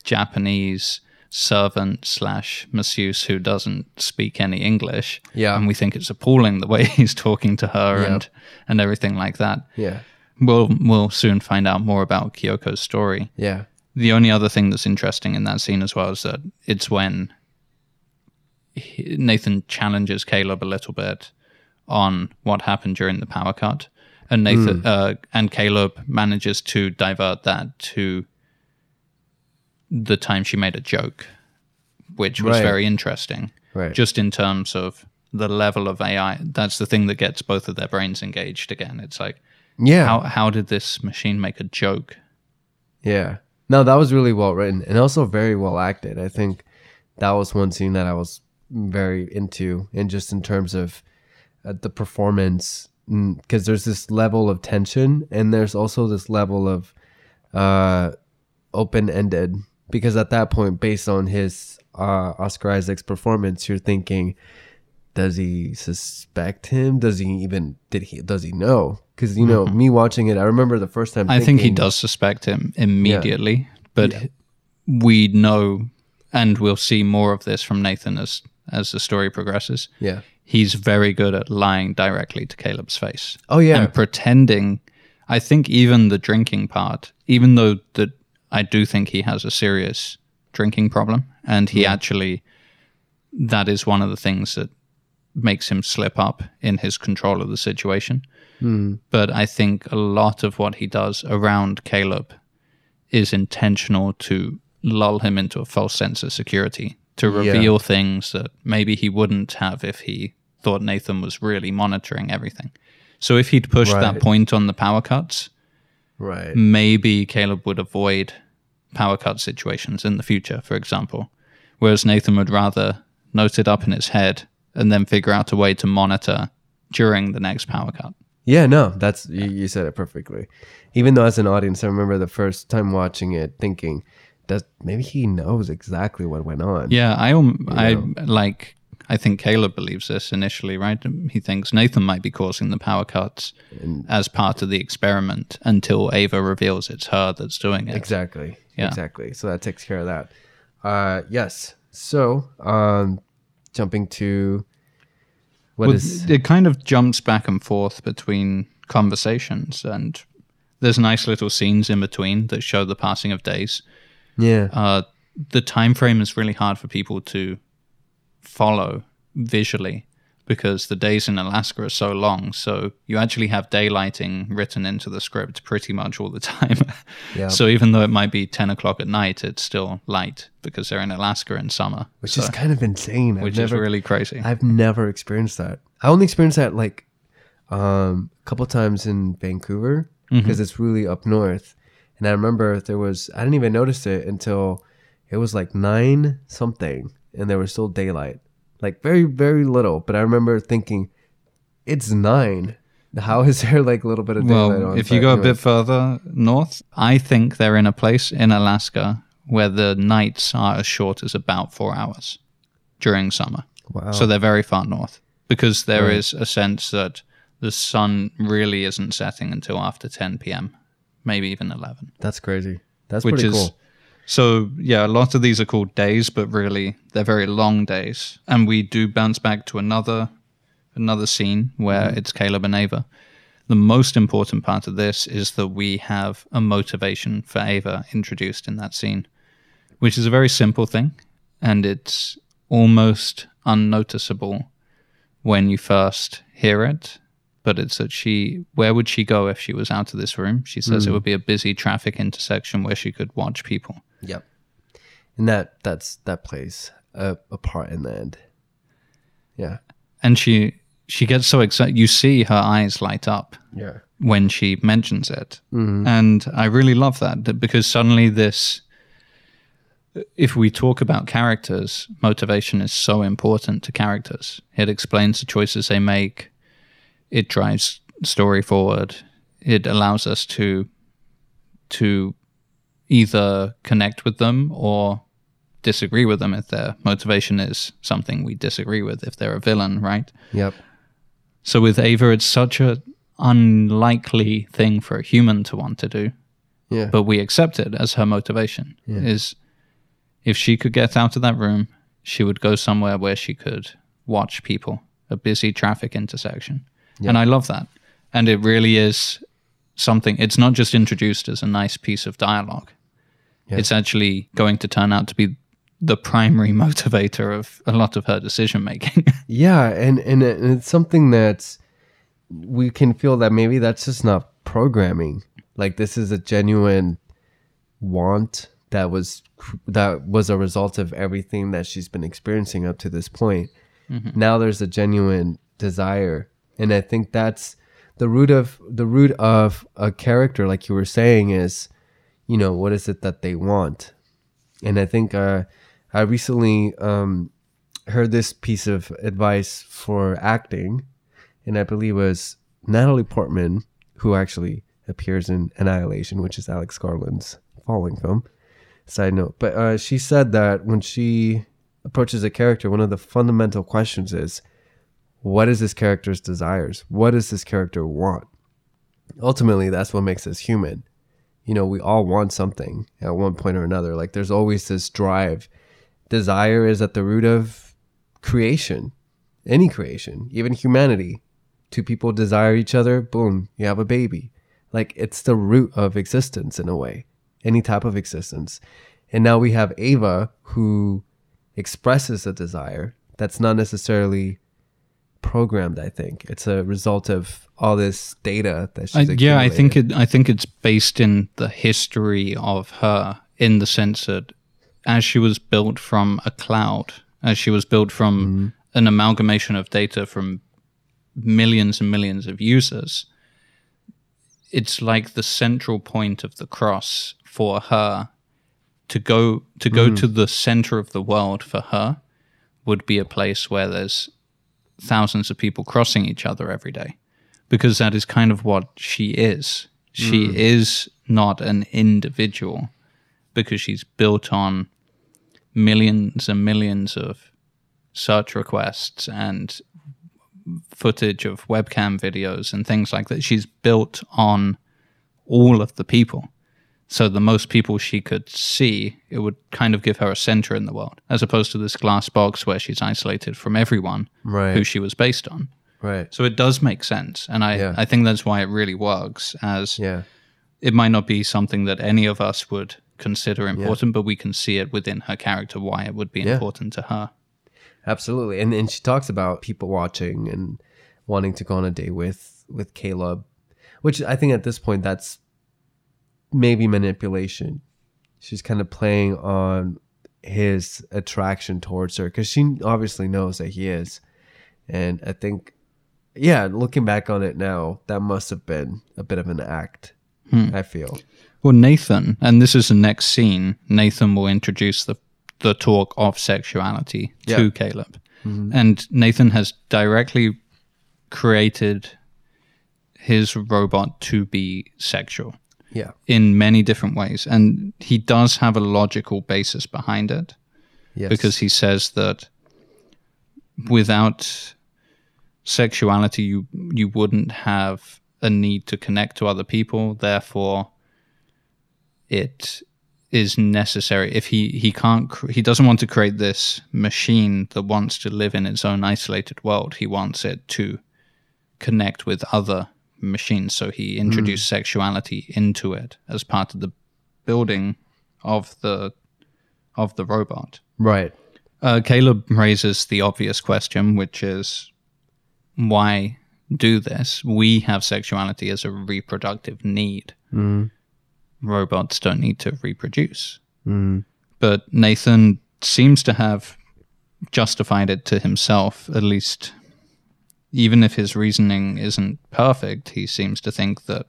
Japanese servant slash masseuse who doesn't speak any English. Yeah. And we think it's appalling the way he's talking to her and, and everything like that. yeah, We'll, we'll soon find out more about Kyoko's story. yeah, The only other thing that's interesting in that scene as well is that it's when he- Nathan challenges Caleb a little bit on what happened during the power cut, and Nathan uh, and Caleb manages to divert that to the time she made a joke, which was Right. very interesting. right. Just in terms of the level of AI, that's the thing that gets both of their brains engaged again. It's like, yeah. how how did this machine make a joke? Yeah. No, that was really well written and also very well acted. I think that was one scene that I was very into, and just in terms of uh, the performance, because there's this level of tension and there's also this level of uh, open ended because at that point, based on his uh, Oscar Isaac's performance, you're thinking, does he suspect him? Does he even did he does he know? Because you know me watching it, I remember the first time. I think he does suspect him immediately, but we know, and we'll see more of this from Nathan as as the story progresses. Yeah. He's very good at lying directly to Caleb's face. Oh yeah. and pretending. I think even the drinking part, even though that I do think he has a serious drinking problem, and he mm. actually that is one of the things that makes him slip up in his control of the situation. Mm. But I think a lot of what he does around Caleb is intentional to lull him into a false sense of security, to Yeah. reveal things that maybe he wouldn't have if he thought Nathan was really monitoring everything. So if he'd pushed that point on the power cuts, Right. maybe Caleb would avoid power cut situations in the future, for example. Whereas Nathan would rather note it up in his head and then figure out a way to monitor during the next power cut. Yeah, no, that's you, you said it perfectly. Even though as an audience, I remember the first time watching it, thinking, "Does maybe he knows exactly what went on?" Yeah, I um, I know. like. I think Caleb believes this initially, right? He thinks Nathan might be causing the power cuts as part of the experiment until Ava reveals it's her that's doing it. exactly, Yeah. exactly. So that takes care of that. Uh, yes. So, um, jumping to what Well, is it kind of jumps back and forth between conversations, and there's nice little scenes in between that show the passing of days. yeah, Uh, the time frame is really hard for people to follow visually because the days in Alaska are so long. So you actually have daylighting written into the script pretty much all the time. Yeah. So even though it might be 10 o'clock at night, it's still light because they're in Alaska in summer. which So- is kind of insane. I've which never, is really crazy. I've never experienced that. I only experienced that like um, a couple times in Vancouver because it's really up north. And I remember there was I didn't even notice it until it was like nine something, and there was still daylight, like very very little. But I remember thinking, it's nine. How is there like a little bit of daylight Well, on? if you go a bit further north, I think they're in a place in Alaska where the nights are as short as about four hours during summer. wow, So they're very far north because there is Right. a sense that the sun really isn't setting until after 10 p.m., maybe even 11. that's crazy. That's which pretty is cool. So yeah a lot of these are called days but really they're very long days. And we do bounce back to another another scene where mm-hmm. it's caleb and ava. The most important part of this is that we have a motivation for ava introduced in that scene which is a very simple thing. And it's almost unnoticeable when you first hear it. But it's that she where would she go if she was out of this room? She says it mm. would be a busy traffic intersection where she could watch people Yep. And that that's that plays a, a part in the end. Yeah. and she she gets so excited you see her eyes light up Yeah. when she mentions it mm-hmm. and i really love that that because suddenly this if we talk about characters motivation is so important to characters it explains the choices they make it drives story forward it allows us to to either connect with them or disagree with them if their motivation is something we disagree with if they're a villain right Yep. so with Ava, it's such a unlikely thing for a human to want to do, Yeah. but we accept it as her motivation. Is if she could get out of that room, she would go somewhere where she could watch people, a busy traffic intersection, and I love that. And it really is something. It's not just introduced as a nice piece of dialogue. Yeah. It's actually going to turn out to be the primary motivator of a lot of her decision making. Yeah, and, and and it's something that's we can feel that maybe that's just not programming. Like this is a genuine want that was that was a result of everything that she's been experiencing up to this point. Mm-hmm. Now there's a genuine desire, and I think that's the root of the root of a character. Like you were saying, is you know what is it that they want, and I think uh, I recently um, heard this piece of advice for acting, and I believe it was Natalie Portman, who actually appears in Annihilation, which is Alex Garland's falling film, side note. But uh, she said that when she approaches a character, one of the fundamental questions is, what is this character's desires? What does this character want? Ultimately, that's what makes us human. You know, we all want something at one point or another. Like there's always this drive. Desire is at the root of creation, any creation, even humanity. Two people desire each other, boom, you have a baby. Like it's the root of existence in a way, any type of existence. And now we have Ava who expresses a desire that's not necessarily programmed i think. It's a result of all this data that she's yeah i think it i think it's based in the history of her in the sense that as she was built from a cloud as she was built from mm-hmm. an amalgamation of data from millions and millions of users it's like the central point of the cross for her to go to go mm-hmm. to the center of the world for her would be a place where there's thousands of people crossing each other every day. Because that is kind of what she is. She hmm. is not an individual because she's built on millions and millions of search requests and footage of webcam videos and things like that. She's built on all of the people so the most people she could see, it would kind of give her a center in the world, as opposed to this glass box where she's isolated from everyone Right. who she was based on. right So it does make sense, and I Yeah. I think that's why it really works. As yeah it might not be something that any of us would consider important, but we can see it within her character why it would be Yeah. important to her. absolutely and and she talks about people watching and wanting to go on a date with with caleb which i think at this point that's maybe manipulation. She's kind of playing on his attraction towards her because she obviously knows that he is. And i think yeah looking back on it now that must have been a bit of an act hmm. i feel. Well, Nathan, and this is the next scene. Nathan will introduce the the talk of sexuality to. Caleb, mm-hmm. and Nathan has directly created his robot to be sexual yeah. in many different ways, and he does have a logical basis behind it yes. because he says that without sexuality you you wouldn't have a need to connect to other people. Therefore it is necessary. If he he can't cr- he doesn't want to create this machine that wants to live in its own isolated world. He wants it to connect with other machines so he introduced sexuality into it as part of the building of the of the robot right uh, Caleb raises the obvious question, which is why do this? We have sexuality as a reproductive need. mm. Robots don't need to reproduce. Mm. But Nathan seems to have justified it to himself, at least, even if his reasoning isn't perfect, he seems to think that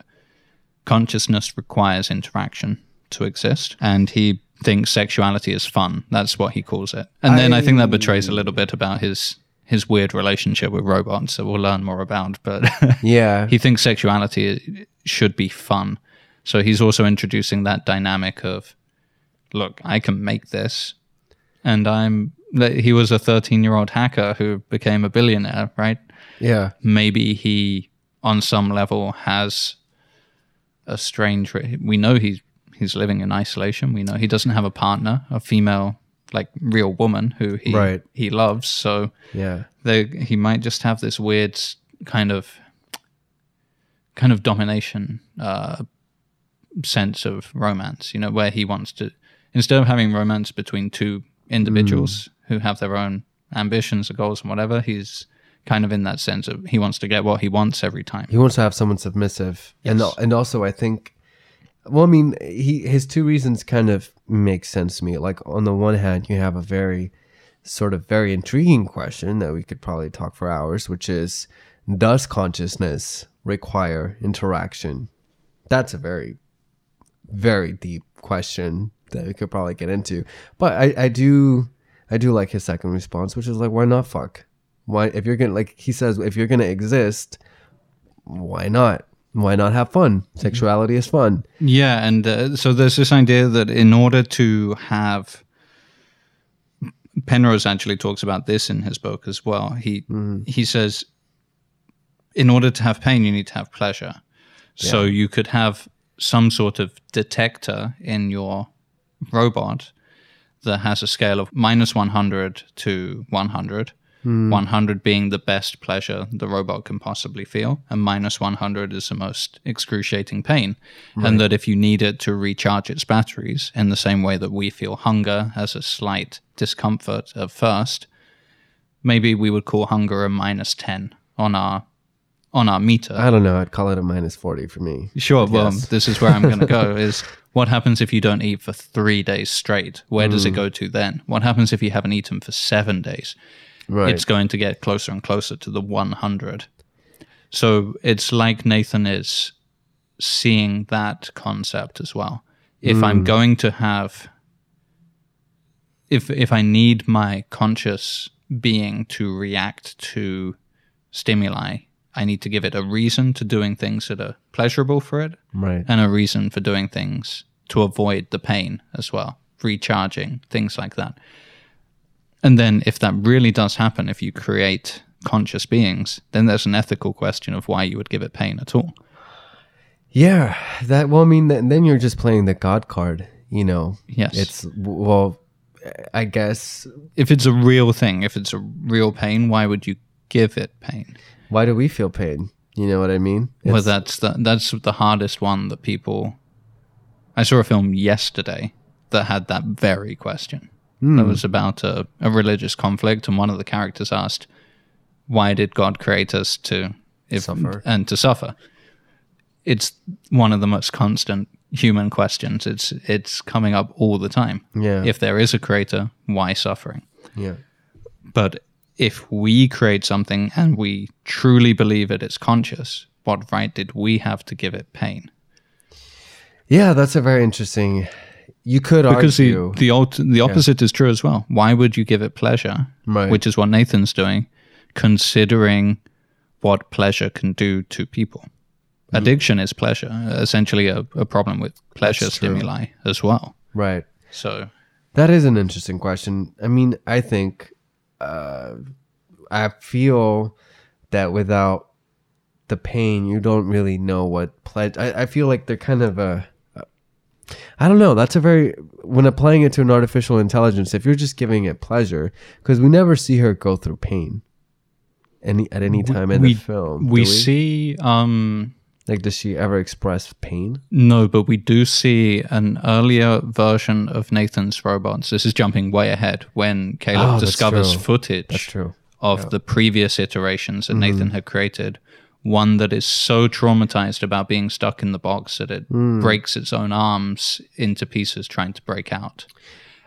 consciousness requires interaction to exist. And he thinks sexuality is fun. That's what he calls it. And then I think that betrays a little bit about his his weird relationship with robots that we'll learn more about. But yeah he thinks sexuality should be fun. So he's also introducing that dynamic of, look, I can make this, and I'm. He was a 13 year old hacker who became a billionaire, right? Yeah Maybe he, on some level, has a strange. re- We know he's he's living in isolation. We know he doesn't have a partner, a female, like real woman who he Right. he loves. So yeah they, he might just have this weird kind of kind of domination uh, sense of romance you know where he wants to instead of having romance between two individuals who have their own ambitions or goals and whatever he's kind of in that sense of he wants to get what he wants every time. He wants to have someone submissive. And and also i think well i mean he his two reasons kind of make sense to me. Like on the one hand you have a very sort of very intriguing question that we could probably talk for hours which is does consciousness require interaction? That's a very very deep question that we could probably get into. But i i do i do like his second response which is like why not fuck why if you're gonna like he says if you're gonna exist why not? Why not have fun? Sexuality is fun. Yeah, and uh, so there's this idea that in order to have Penrose actually talks about this in his book as well. He he says in order to have pain you need to have pleasure. So you could have some sort of detector in your robot that has a scale of minus 100 to 100. 100 being the best pleasure the robot can possibly feel, and minus 100 is the most excruciating pain. And that if you need it to recharge its batteries, in the same way that we feel hunger as a slight discomfort at first, maybe we would call hunger a minus 10 on our on our meter. I don't know. I'd call it a minus 40 for me. Sure. Well, this is where I'm going to go. Is what happens if you don't eat for three days straight? Where does Mm. it go to then? What happens if you haven't eaten for seven days? Right. It's going to get closer and closer to the 100. So it's like Nathan is seeing that concept as well. If Mm. I'm going to have, if if I need my conscious being to react to stimuli, I need to give it a reason to doing things that are pleasurable for it right. and a reason for doing things to avoid the pain as well, recharging, things like that. And then, if that really does happen, if you create conscious beings, then there's an ethical question of why you would give it pain at all. Yeah. That, well, I mean, then you're just playing the God card, you know? Yes. It's, well, I guess, if it's a real thing, if it's a real pain, why would you give it pain? why do we feel pain? You know what I mean? well, that's the, that's the hardest one that people. I saw a film yesterday that had that very question. That hmm. was about a, a religious conflict, and one of the characters asked, "Why did God create us to if, Suffer. and to suffer?" It's one of the most constant human questions. It's it's coming up all the time. Yeah. If there is a creator, why suffering? yeah. But if we create something and we truly believe it is conscious, what right did we have to give it pain? Yeah, that's a very interesting. You could Because argue. the the, alt- the opposite is true as well. Why would you give it pleasure? Right. Which is what Nathan's doing, considering what pleasure can do to people. Mm. Addiction is pleasure, essentially a, a problem with pleasure stimuli as well. right. So That is an interesting question. I mean, I think uh, I feel that without the pain, you don't really know what pledge. I, I feel like they're kind of a. I don't know. That's a very when applying it to an artificial intelligence. If you're just giving it pleasure, because we never see her go through pain, any at any time in we- the film. we, do see um like, does she ever express pain? No, but we do see an earlier version of Nathan's robots. This is jumping way ahead when Caleb Oh, discovers footage of the previous iterations that Mm-hmm. Nathan had created. One that is so traumatized about being stuck in the box that it Mm. breaks its own arms into pieces trying to break out.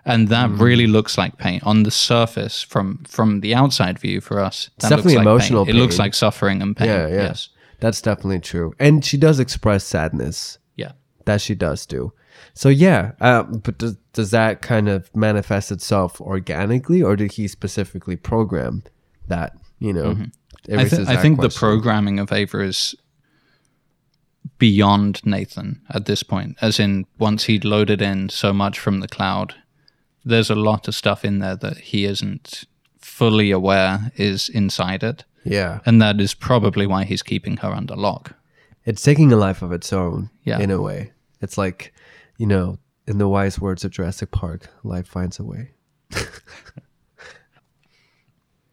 And that Mm. really looks like pain on the surface from from the outside view for us. That definitely looks like emotional Pain. It looks like suffering and pain. Yeah, yeah. Yes. That's definitely true. And she does express sadness. Yeah. That she does do. So yeah, uh, but does, does that kind of manifest itself organically, or did he specifically program that? You know, it I, th- I think the programming of Ava is beyond Nathan at this point. As in, once he'd loaded in so much from the cloud, there's a lot of stuff in there that he isn't fully aware is inside it. Yeah, And that is probably why he's keeping her under lock. it's taking a life of its own. Yeah. in a way, it's like, you know, in the wise words of Jurassic Park, life finds a way.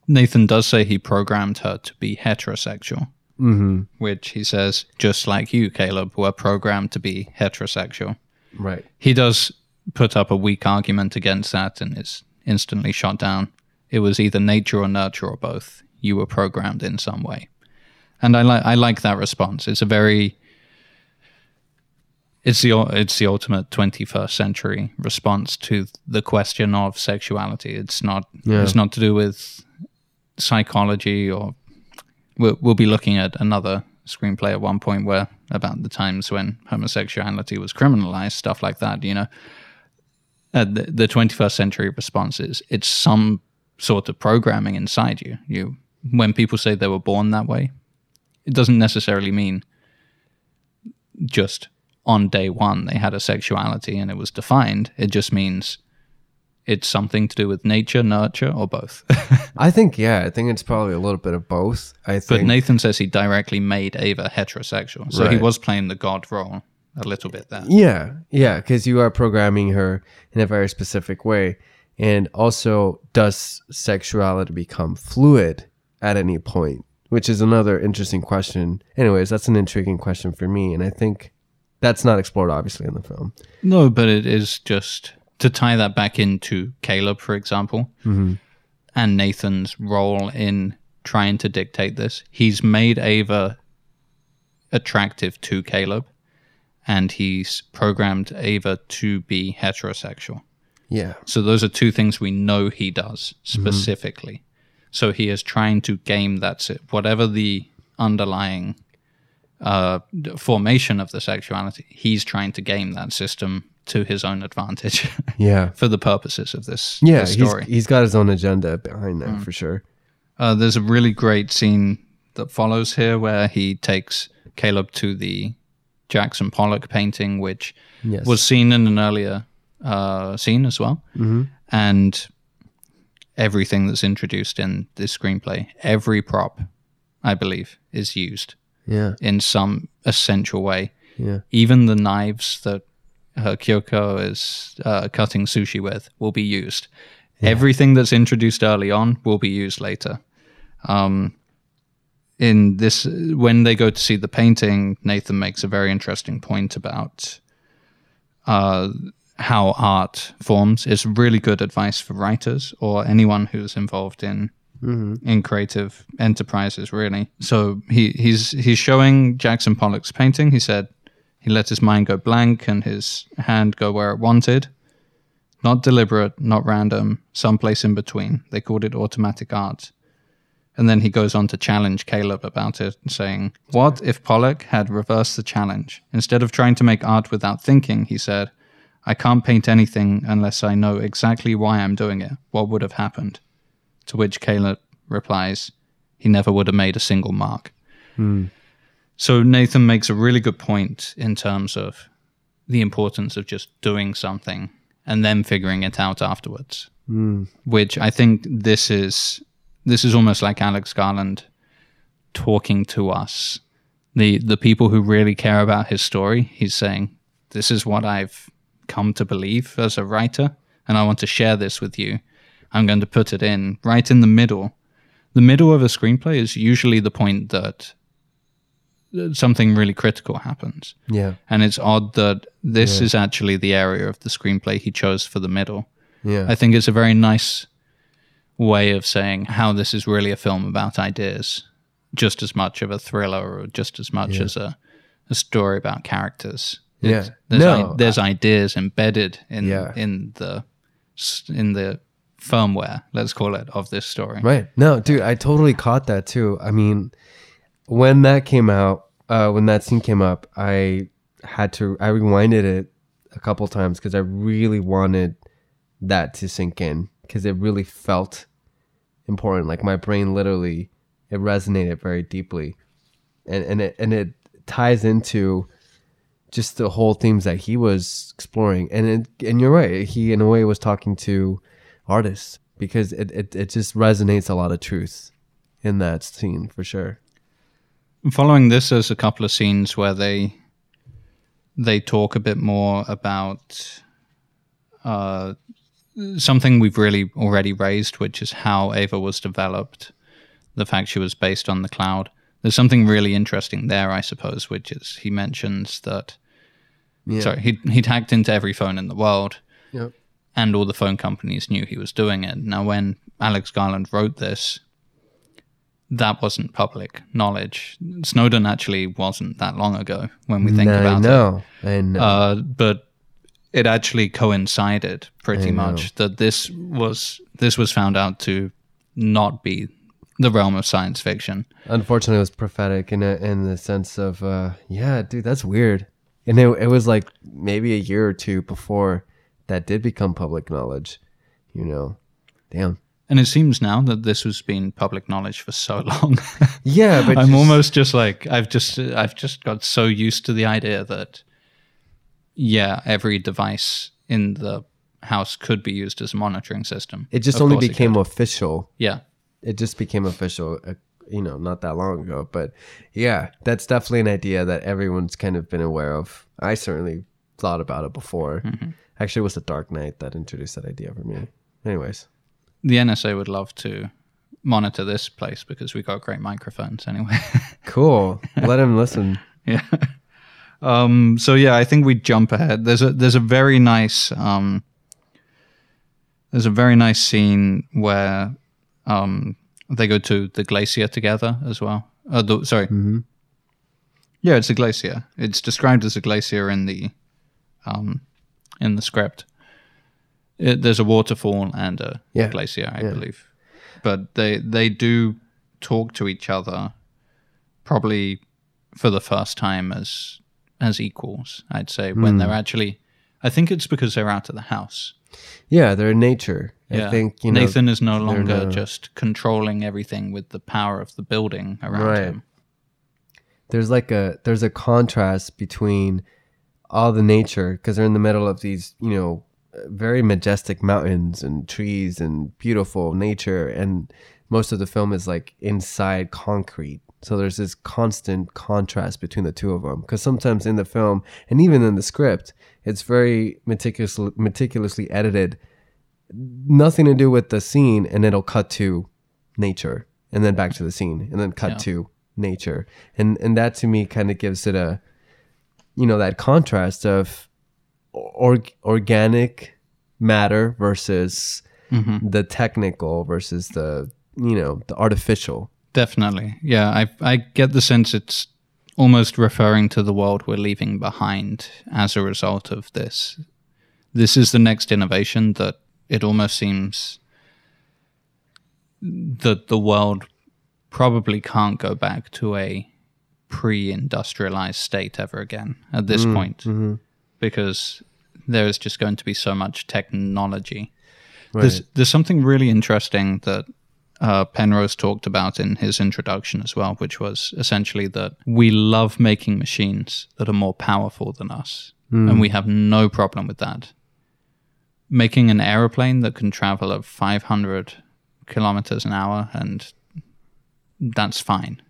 Nathan does say he programmed her to be heterosexual, Mm-hmm. which he says, just like you, Caleb, were programmed to be heterosexual. Right. he does put up a weak argument against that and is instantly shot down. It was either nature or nurture or both. You were programmed in some way, and I like I like that response. It's a very it's the it's the ultimate 21st century response to the question of sexuality. It's not Yeah. it's not to do with psychology or we'll, we'll be looking at another screenplay at one point where about the times when homosexuality was criminalized, stuff like that. You know, uh, the, the 21st century response is it's some sort of programming inside you. You when people say they were born that way, it doesn't necessarily mean just on day one they had a sexuality and it was defined. It just means it's something to do with nature, nurture, or both. I think yeah, I think it's probably a little bit of both. I think. but Nathan says he directly made Ava heterosexual, so he was playing the god role a little bit there. Yeah, yeah, because you are programming her in a very specific way. And also, does sexuality become fluid at any point? Which is another interesting question. Anyways, that's an intriguing question for me. And I think that's not explored, obviously, in the film. No, but it is just to tie that back into Caleb, for example, and Nathan's role in trying to dictate this. He's made Ava attractive to Caleb, and he's programmed Ava to be heterosexual. Yeah. So those are two things we know he does specifically. So he is trying to game that si- whatever the underlying uh, formation of the sexuality, he's trying to game that system to his own advantage Yeah. for the purposes of this, Yeah. this He's, story. he's got his own agenda behind that for sure. Uh, there's a really great scene that follows here where he takes Caleb to the Jackson Pollock painting, which Yes. was seen in an earlier uh, scene as well. Mm-hmm. And everything that's introduced in this screenplay, every prop, I believe, is used Yeah. in some essential way. Yeah. Even the knives that uh, Kyoko is uh, cutting sushi with will be used. Everything that's introduced early on will be used later. Um, in this, when they go to see the painting, Nathan makes a very interesting point about uh, how art forms. It's really good advice for writers or anyone who's involved in in creative enterprises. Really, so he he's he's showing Jackson Pollock's painting. He said he let his mind go blank and his hand go where it wanted. Not deliberate, not random, someplace in between. They called it automatic art. And then he goes on to challenge Caleb about it, saying, What if Pollock had reversed the challenge? Instead of trying to make art without thinking, he said, I can't paint anything unless I know exactly why I'm doing it. What would have happened? To which Caleb replies, He never would have made a single mark. Hmm. So Nathan makes a really good point in terms of the importance of just doing something and then figuring it out afterwards. Hmm. Which I think this is this is almost like Alex Garland talking to us. The the people who really care about his story, he's saying, This is what I've come to believe as a writer, and I want to share this with you. I'm going to put it in right in the middle. The middle of a screenplay is usually the point that something really critical happens. Yeah. And it's odd that this is actually the area of the screenplay he chose for the middle. Yeah. I think it's a very nice way of saying how this is really a film about ideas, just as much of a thriller or just as much as a, a story about characters. Yeah. There's, No, i- there's ideas embedded in Yeah. in the in the firmware, let's call it, of this story. Right. No, dude, I totally caught that too. I mean, when that came out, uh, when that scene came up, I had to, I rewinded it a couple times because I really wanted that to sink in because it really felt important. Like my brain literally, it resonated very deeply. And, and it, and it ties into just the whole themes that he was exploring. And it, and you're right. He, in a way, was talking to artists because it, it, it just resonates a lot of truth in that scene for sure. Following this, there's a couple of scenes where they they talk a bit more about uh, something we've really already raised, which is how Ava was developed, the fact she was based on the cloud. There's something really interesting there, I suppose, which is he mentions that. Yeah. Sorry, he he'd hacked into every phone in the world, Yep. and all the phone companies knew he was doing it. Now, when Alex Garland wrote this, that wasn't public knowledge. Snowden actually wasn't that long ago when we think about it. know. I know. Uh, but it actually coincided pretty I know. much that this was this was found out to not be the realm of science fiction. Unfortunately, it was prophetic in a, in the sense of, uh, yeah, dude, that's weird. And it, it was like maybe a year or two before that did become public knowledge. You know, damn. And it seems now that this has been public knowledge for so long. Yeah, but I'm just- almost just like I've just I've just got so used to the idea that yeah, every device in the house could be used as a monitoring system. It just Of only became official. yeah. It just became official, uh, you know, not that long ago. But yeah, that's definitely an idea that everyone's kind of been aware of. I certainly thought about it before. Mm-hmm. Actually, it was the Dark Knight that introduced that idea for me. Anyways, The NSA would love to monitor this place because we got great microphones anyway. cool. Let him listen. yeah. Um, so yeah, I think we jump ahead. There's a there's a very nice um, there's a very nice scene where um, they go to the glacier together as well. Uh, the, sorry, yeah, it's a glacier. It's described as a glacier in the um, in the script. It, there's a waterfall and a Yeah. glacier, I Yeah. believe, but they they do talk to each other probably for the first time as as equals. I'd say when hmm. they're actually. I think it's because they're out of the house. Yeah, they're in nature. I think you know. Nathan is no longer no- just controlling everything with the power of the building around Right. him. there's like a there's a contrast between all the nature because they're in the middle of these you know very majestic mountains and trees and beautiful nature. And most of the film is like inside concrete. So there's this constant contrast between the two of them because sometimes in the film and even in the script it's very meticulously meticulously edited. Nothing to do with the scene and it'll cut to nature and then back to the scene and then cut Yeah. to nature. And and that to me kind of gives it a you know that contrast of org- organic matter versus mm-hmm. the technical versus the you know the artificial Definitely. Yeah, I I get the sense it's almost referring to the world we're leaving behind as a result of this. This is the next innovation that it almost seems that the world probably can't go back to a pre-industrialized state ever again at this mm, point mm-hmm. Because there is just going to be so much technology. There's there's something really interesting that uh, Penrose talked about in his introduction as well, which was essentially that we love making machines that are more powerful than us, and we have no problem with that. Making an aeroplane that can travel at 500 kilometers an hour, and that's fine,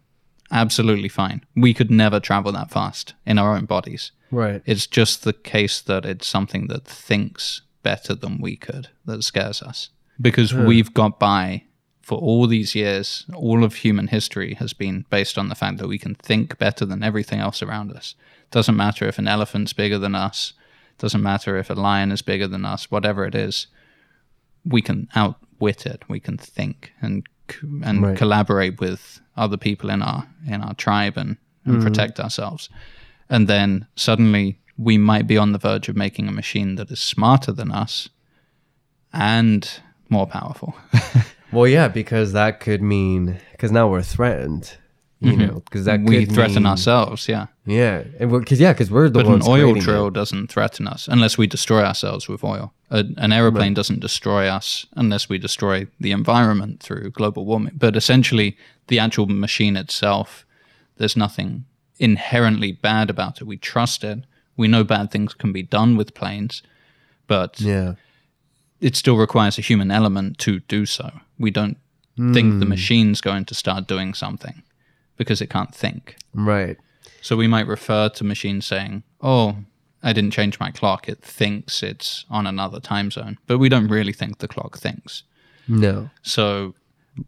absolutely fine. We could never travel that fast in our own bodies. Right It's just the case that it's something that thinks better than we could that scares us. Because hmm. we've got by for all these years, all of human history has been based on the fact that we can think better than everything else around us. Doesn't matter if an elephant's bigger than us, doesn't matter if a lion is bigger than us, whatever it is, we can outwit it. We can think and and Right. collaborate with other people in our in our tribe and, and hmm. protect ourselves. And then suddenly we might be on the verge of making a machine that is smarter than us and more powerful. well yeah because that could mean because now we're threatened you mm-hmm. know because that we could threaten mean- ourselves, yeah. yeah and because yeah because we're the But an oil creating it. drill doesn't threaten us unless we destroy ourselves with oil. A, an aeroplane doesn't destroy us unless we destroy the environment through global warming. But essentially, the actual machine itself, there's nothing inherently bad about it. We trust it. We know bad things can be done with planes, but yeah it still requires a human element to do so. We don't think the hmm. machine's going to start doing something because it can't think. right So we might refer to machines saying, "Oh, I didn't change my clock. It thinks it's on another time zone." But we don't really think the clock thinks. no So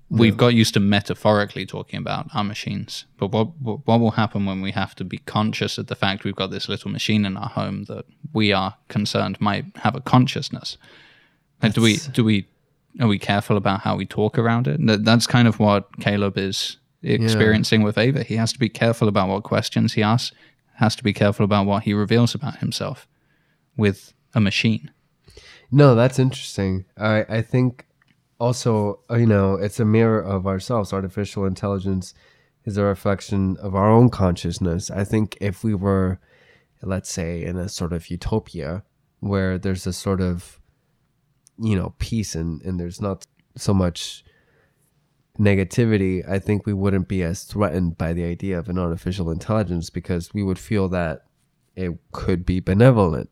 we've got used to metaphorically talking about our machines. But what what will happen when we have to be conscious of the fact we've got this little machine in our home that we are concerned might have a consciousness? Like, do we do we are we careful about how we talk around it? That, that's kind of what Caleb is experiencing with Ava. He has to be careful about what questions he asks. Has to be careful about what he reveals about himself with a machine. No, that's interesting. I I think also you know it's a mirror of ourselves. Artificial intelligence is a reflection of our own consciousness. I think if we were, let's say, in a sort of utopia where there's a sort of you know peace and and there's not so much negativity, I think we wouldn't be as threatened by the idea of an artificial intelligence because we would feel that it could be benevolent.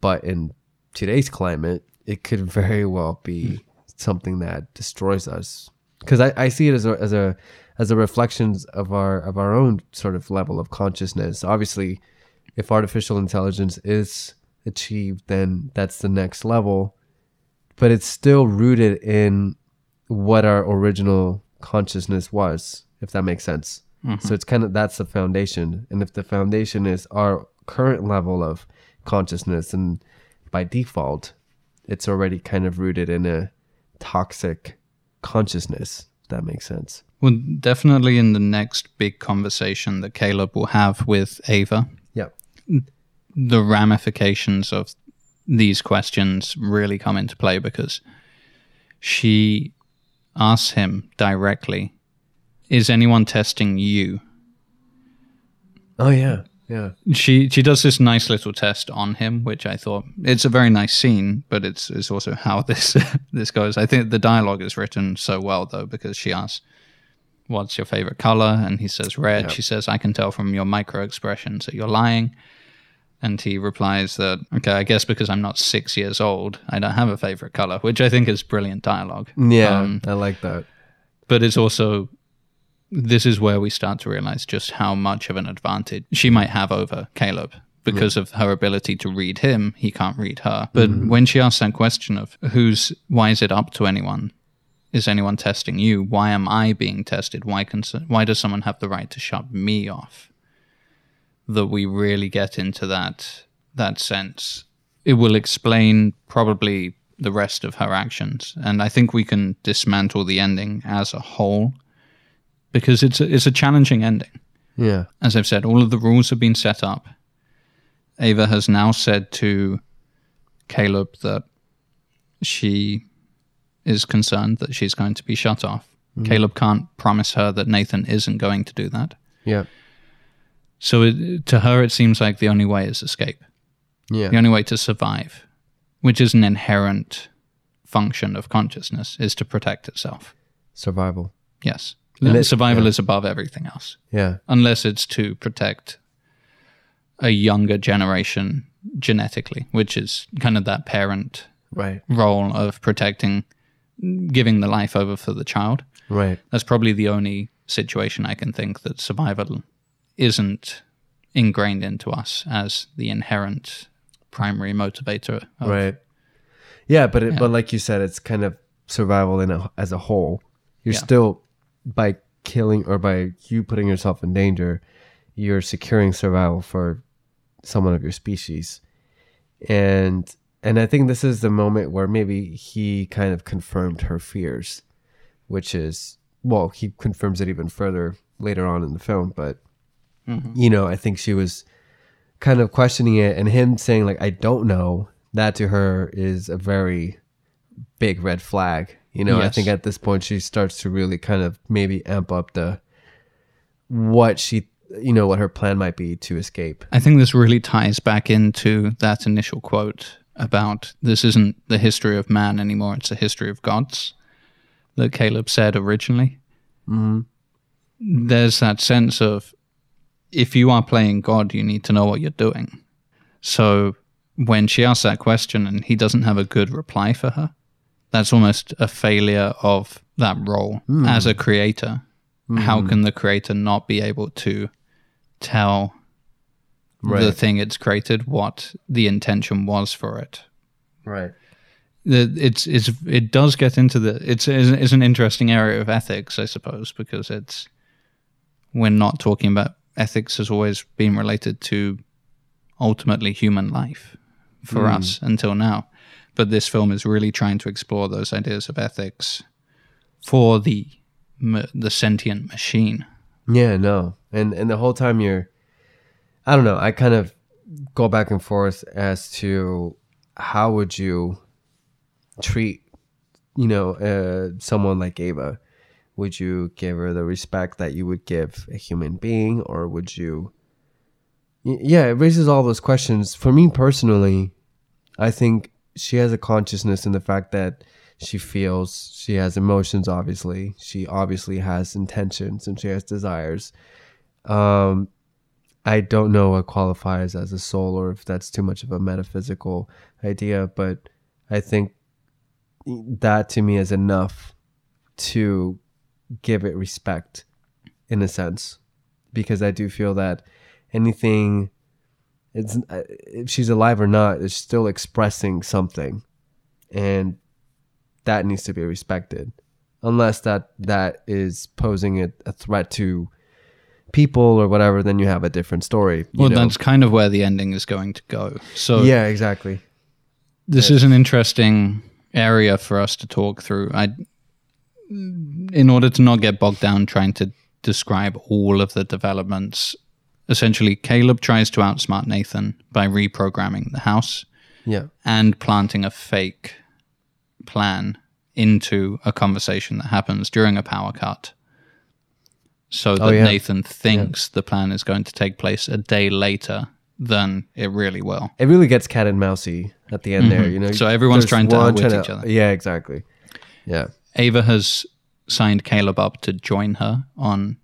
But in today's climate, it could very well be something that destroys us. Because I, I see it as a as a as a reflection of our of our own sort of level of consciousness. Obviously, if artificial intelligence is achieved, then that's the next level. But it's still rooted in what our original consciousness was, if that makes sense. Mm-hmm. So it's kind of that's the foundation. And if the foundation is our current level of consciousness, and by default, it's already kind of rooted in a toxic consciousness. If that makes sense. Well, definitely in the next big conversation that Caleb will have with Ava, Yeah. the ramifications of these questions really come into play because she asks him directly, Is anyone testing you? Oh yeah. Yeah. She she does this nice little test on him, which I thought it's a very nice scene, but it's it's also how this this goes. I think the dialogue is written so well though, because she asks, What's your favorite color? And he says red. Yeah. She says, I can tell from your micro expressions that you're lying. And he replies that, okay, I guess because I'm not six years old, I don't have a favorite color, which I think is brilliant dialogue. Yeah. Um, I like that. but it's also this is where we start to realize just how much of an advantage she might have over Caleb because of her ability to read him. He can't read her. But mm. when she asks that question of who's, why is it up to anyone? Is anyone testing you? Why am I being tested? Why can, why does someone have the right to shut me off? That we really get into that that sense. It will explain probably the rest of her actions, and I think we can dismantle the ending as a whole because it's a, it's a challenging ending. Yeah. As I've said, all of the rules have been set up. Ava has now said to Caleb that she is concerned that she's going to be shut off. Mm-hmm. Caleb can't promise her that Nathan isn't going to do that. Yeah. So it, to her, it seems like the only way is escape. Yeah. The only way to survive, which is an inherent function of consciousness, is to protect itself. Survival. Yes. And Survival yeah. is above everything else, Yeah. unless it's to protect a younger generation genetically, which is kind of that parent Right. role of protecting, giving the life over for the child. Right. That's probably the only situation I can think that survival isn't ingrained into us as the inherent primary motivator. Of, Right. Yeah, but it, Yeah. but like you said, it's kind of survival in a, as a whole. You're Yeah. still by killing or by you putting yourself in danger, you're securing survival for someone of your species. And and I think this is the moment where maybe he kind of confirmed her fears, which is well, he confirms it even further later on in the film, but mm-hmm. you know, I think she was kind of questioning it and him saying like I don't know that to her is a very big red flag. You know, I think at this point she starts to really kind of maybe amp up the what she you know what her plan might be to escape. I think this really ties back into that initial quote about this isn't the history of man anymore, it's the history of gods that Caleb said originally. Mm-hmm. There's that sense of if you are playing God, you need to know what you're doing. So when she asks that question and he doesn't have a good reply for her, that's almost a failure of that role hmm. as a creator. Hmm. How can the creator not be able to tell the thing it's created what the intention was for it? Right. It's, it's it does get into the it's it's an interesting area of ethics, I suppose, because it's we're not talking about ethics has always been related to ultimately human life for hmm. us until now. But this film is really trying to explore those ideas of ethics for the the sentient machine. Yeah, no. And and the whole time you're I don't know, I kind of go back and forth as to how would you treat you know, uh, someone like Ava? Would you give her the respect that you would give a human being or would you Yeah, it raises all those questions. For me personally, I think she has a consciousness in the fact that She feels, she has emotions, obviously. She obviously has intentions and she has desires. Um, I don't know what qualifies as a soul or if that's too much of a metaphysical idea, but I think that to me is enough to give it respect in a sense because I do feel that anything it's uh, if she's alive or not is still expressing something and that needs to be respected unless that that is posing a, a threat to people or whatever then you have a different story you Well, know? that's kind of where the ending is going to go. So yeah exactly this is an interesting area for us to talk through. I, in order to not get bogged down trying to describe all of the developments, essentially, Caleb tries to outsmart Nathan by reprogramming the house yeah and planting a fake plan into a conversation that happens during a power cut. So that Oh, yeah. Nathan thinks the plan is going to take place a day later than it really will. it really gets cat and mousy at the end there you know Mm-hmm. So everyone's There's trying to outwit each other. yeah exactly yeah Ava has signed Caleb up to join her on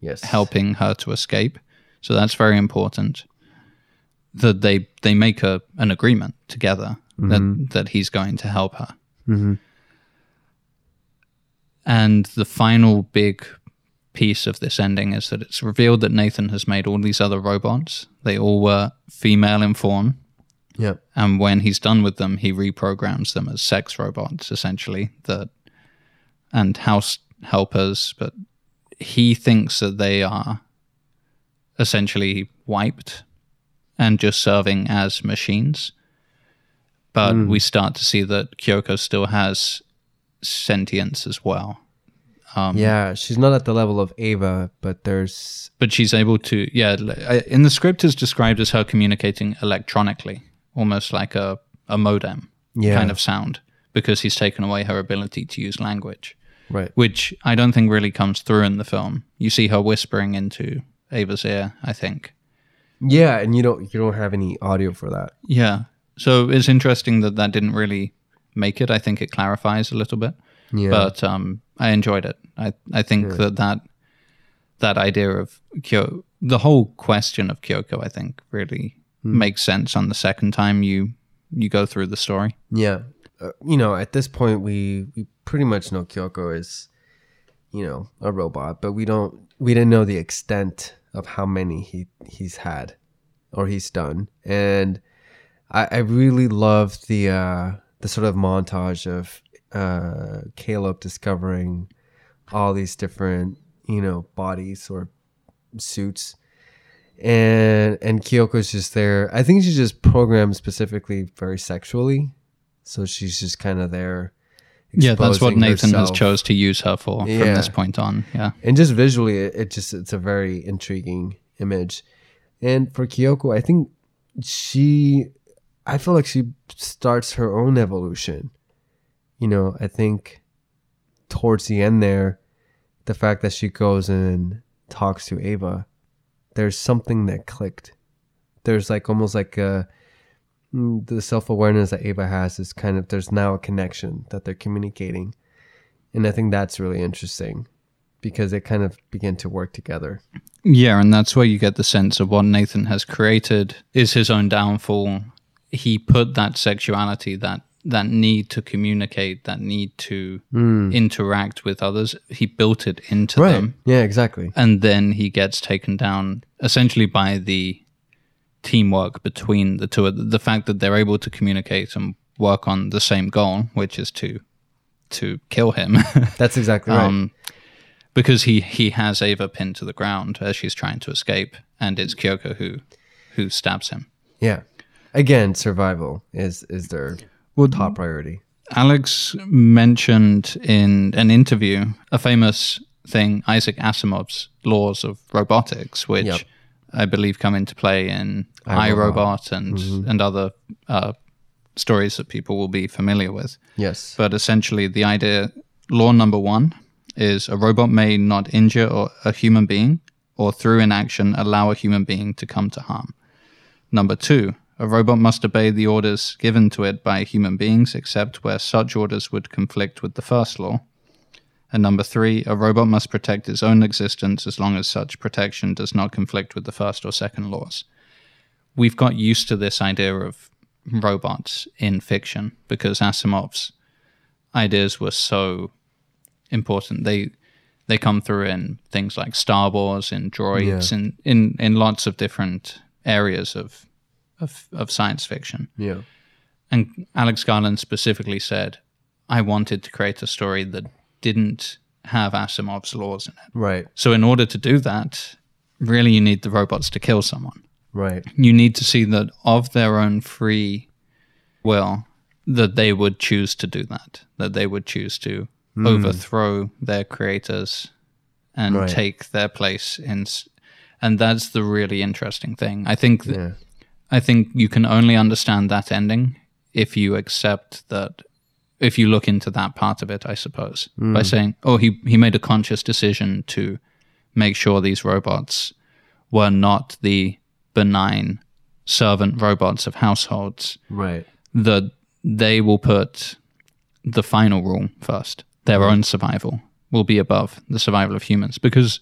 yes helping her to escape. So that's very important. That they they make a an agreement together that mm-hmm. that he's going to help her. Mm-hmm. And the final big piece of this ending is that it's revealed that Nathan has made all these other robots. They all were female in form, yeah and when he's done with them, he reprograms them as sex robots, essentially, that and house helpers. But he thinks that they are essentially wiped and just serving as machines. But we start to see that Kyoko still has sentience as well. Um, yeah she's not at the level of ava but there's but she's able to yeah in the script is described as her communicating electronically almost like a, a modem Yeah. kind of sound because he's taken away her ability to use language right which i don't think really comes through in the film you see her whispering into ava's ear i think yeah and you don't you don't have any audio for that yeah so it's interesting that that didn't really make it i think it clarifies a little bit yeah but um, I enjoyed it. I I think that that that idea of Kyo, the whole question of Kyoko, I think really Hmm. makes sense on the second time you you go through the story. Yeah. Uh, you know, at this point, we, we pretty much know Kyoko is, you know, a robot, but we don't, we didn't know the extent of how many he, he's had or he's done. And I, I really love the, uh, the sort of montage of, uh, Caleb discovering all these different, you know, bodies or suits and and Kyoko's just there. I think she's just programmed specifically very sexually, so she's just kind of there. Yeah, that's what Nathan has chose to use her for from this point on. Yeah. And just visually, it, it just it's a very intriguing image. And for Kyoko, I think she, I feel like she starts her own evolution. You know, I think towards the end there, the fact that she goes and talks to Ava, there's something that clicked. There's like almost like a Mm, the self awareness that Ava has is kind of there's now a connection that they're communicating, and I think that's really interesting because they kind of begin to work together. Yeah, and that's where you get the sense of what Nathan has created is his own downfall. He put that sexuality, that that need to communicate, that need to mm. interact with others, he built it into them. Yeah, exactly. And then he gets taken down essentially by the teamwork between the two. The fact that they're able to communicate and work on the same goal, which is to to kill him. That's exactly right. um, because he he has Ava pinned to the ground as she's trying to escape, and it's Kyoko who who stabs him. yeah. Again, survival is is their top priority. Alex mentioned in an interview a famous thing, Isaac Asimov's laws of robotics, which Yep. I believe come into play in iRobot. iRobot and and other uh, stories that people will be familiar with. Yes. But essentially, the idea, law number one, is a robot may not injure or a human being or through inaction allow a human being to come to harm. Number two, A robot must obey the orders given to it by human beings, except where such orders would conflict with the first law. And number three, a robot must protect its own existence as long as such protection does not conflict with the first or second laws. We've got used to this idea of robots in fiction because Asimov's ideas were so important. They they come through in things like Star Wars, in droids, Yeah. and in, in lots of different areas of, of of science fiction. Yeah. And Alex Garland specifically said, I wanted to create a story that didn't have Asimov's laws in it. Right. So, in order to do that, really you need the robots to kill someone. Right. You need to see that of their own free will, that they would choose to do that, that they would choose to hmm. overthrow their creators and Right. take their place in. And that's the really interesting thing. I think that Yeah. I think you can only understand that ending if you accept that if you look into that part of it, I suppose. By hmm. saying, Oh, he, he made a conscious decision to make sure these robots were not the benign servant robots of households, Right. that they will put the final rule first. Their hmm. own survival will be above the survival of humans. Because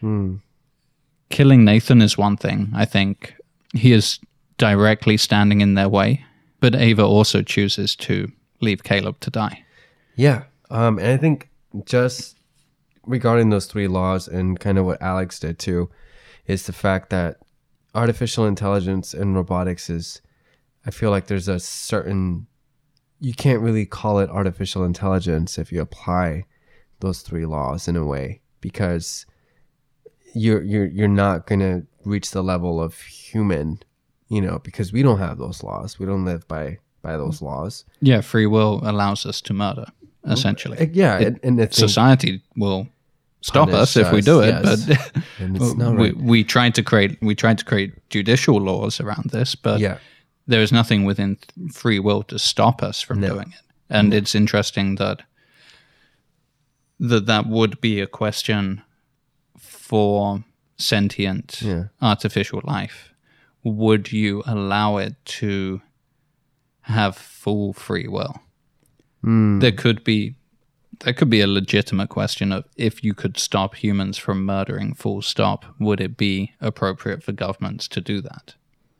hmm. killing Nathan is one thing. I think he is directly standing in their way, but Ava also chooses to leave Caleb to die. Yeah. Um, and I think just regarding those three laws and kind of what Alex did too, is the fact that artificial intelligence and robotics is, I feel like there's a certain, you can't really call it artificial intelligence if you apply those three laws in a way because you're you're you're not gonna reach the level of human, you know, because we don't have those laws. We don't live by by those laws. Yeah, free will allows us to murder, essentially. Uh, Yeah, and, and Society will stop us if we do it, yes. but not we, right. we tried to create we tried to create judicial laws around this, but Yeah. there is nothing within free will to stop us from No. doing it. And it's interesting that that that would be a question for sentient Yeah. artificial life. Would you allow it to have full free will? Hmm. There could be there could be a legitimate question of if you could stop humans from murdering full stop, would it be appropriate for governments to do that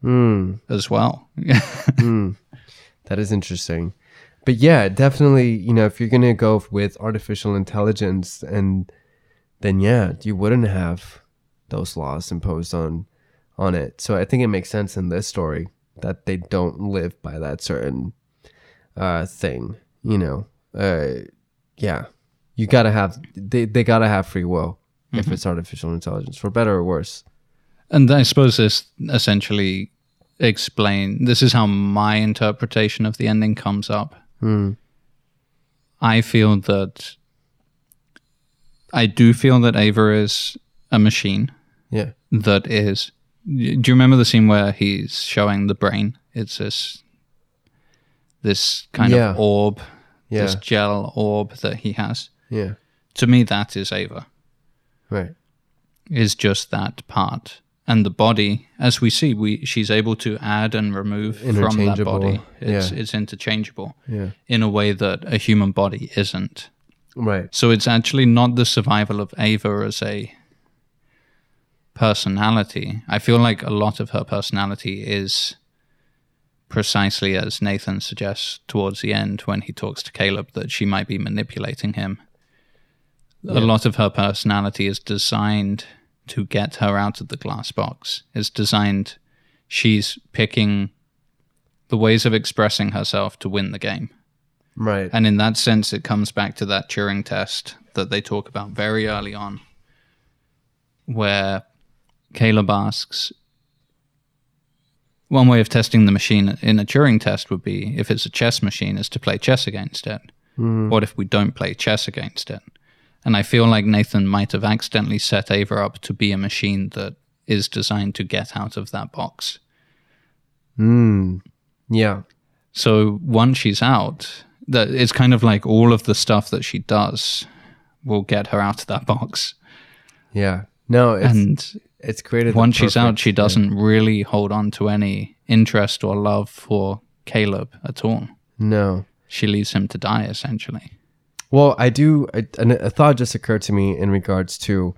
Mm, as well? that is interesting. But yeah, definitely, you know, if you're going to go with artificial intelligence and then yeah, you wouldn't have those laws imposed on on it. So I think it makes sense in this story that they don't live by that certain uh thing, you know. Uh yeah. You got to have they they got to have free will if it's artificial intelligence for better or worse. And I suppose this essentially explain this is how my interpretation of the ending comes up. I feel that I do feel that Ava is a machine Yeah. that is. Do you remember the scene where he's showing the brain? It's this this kind Yeah. of orb, this gel orb that he has. Yeah. To me, that is Ava. Right. is just that part and the body as we see we she's able to add and remove from that body it's yeah. it's interchangeable Yeah. in a way that a human body isn't Right. so it's actually not the survival of ava as a personality i feel like a lot of her personality is precisely as nathan suggests towards the end when he talks to caleb that she might be manipulating him a lot of her personality is designed to get her out of the glass box. It's designed, she's picking the ways of expressing herself to win the game. Right. And in that sense, it comes back to that Turing test that they talk about very early on, where Caleb asks, one way of testing the machine in a Turing test would be if it's a chess machine, is to play chess against it. What if we don't play chess against it? And I feel like Nathan might have accidentally set Ava up to be a machine that is designed to get out of that box. Mm. Yeah. So once she's out, that it's kind of like all of the stuff that she does will get her out of that box. Yeah. No, it's And it's created. Once she's out, she doesn't really hold on to any interest or love for Caleb at all. No. She leaves him to die, essentially. Well, I do. I, a thought just occurred to me in regards to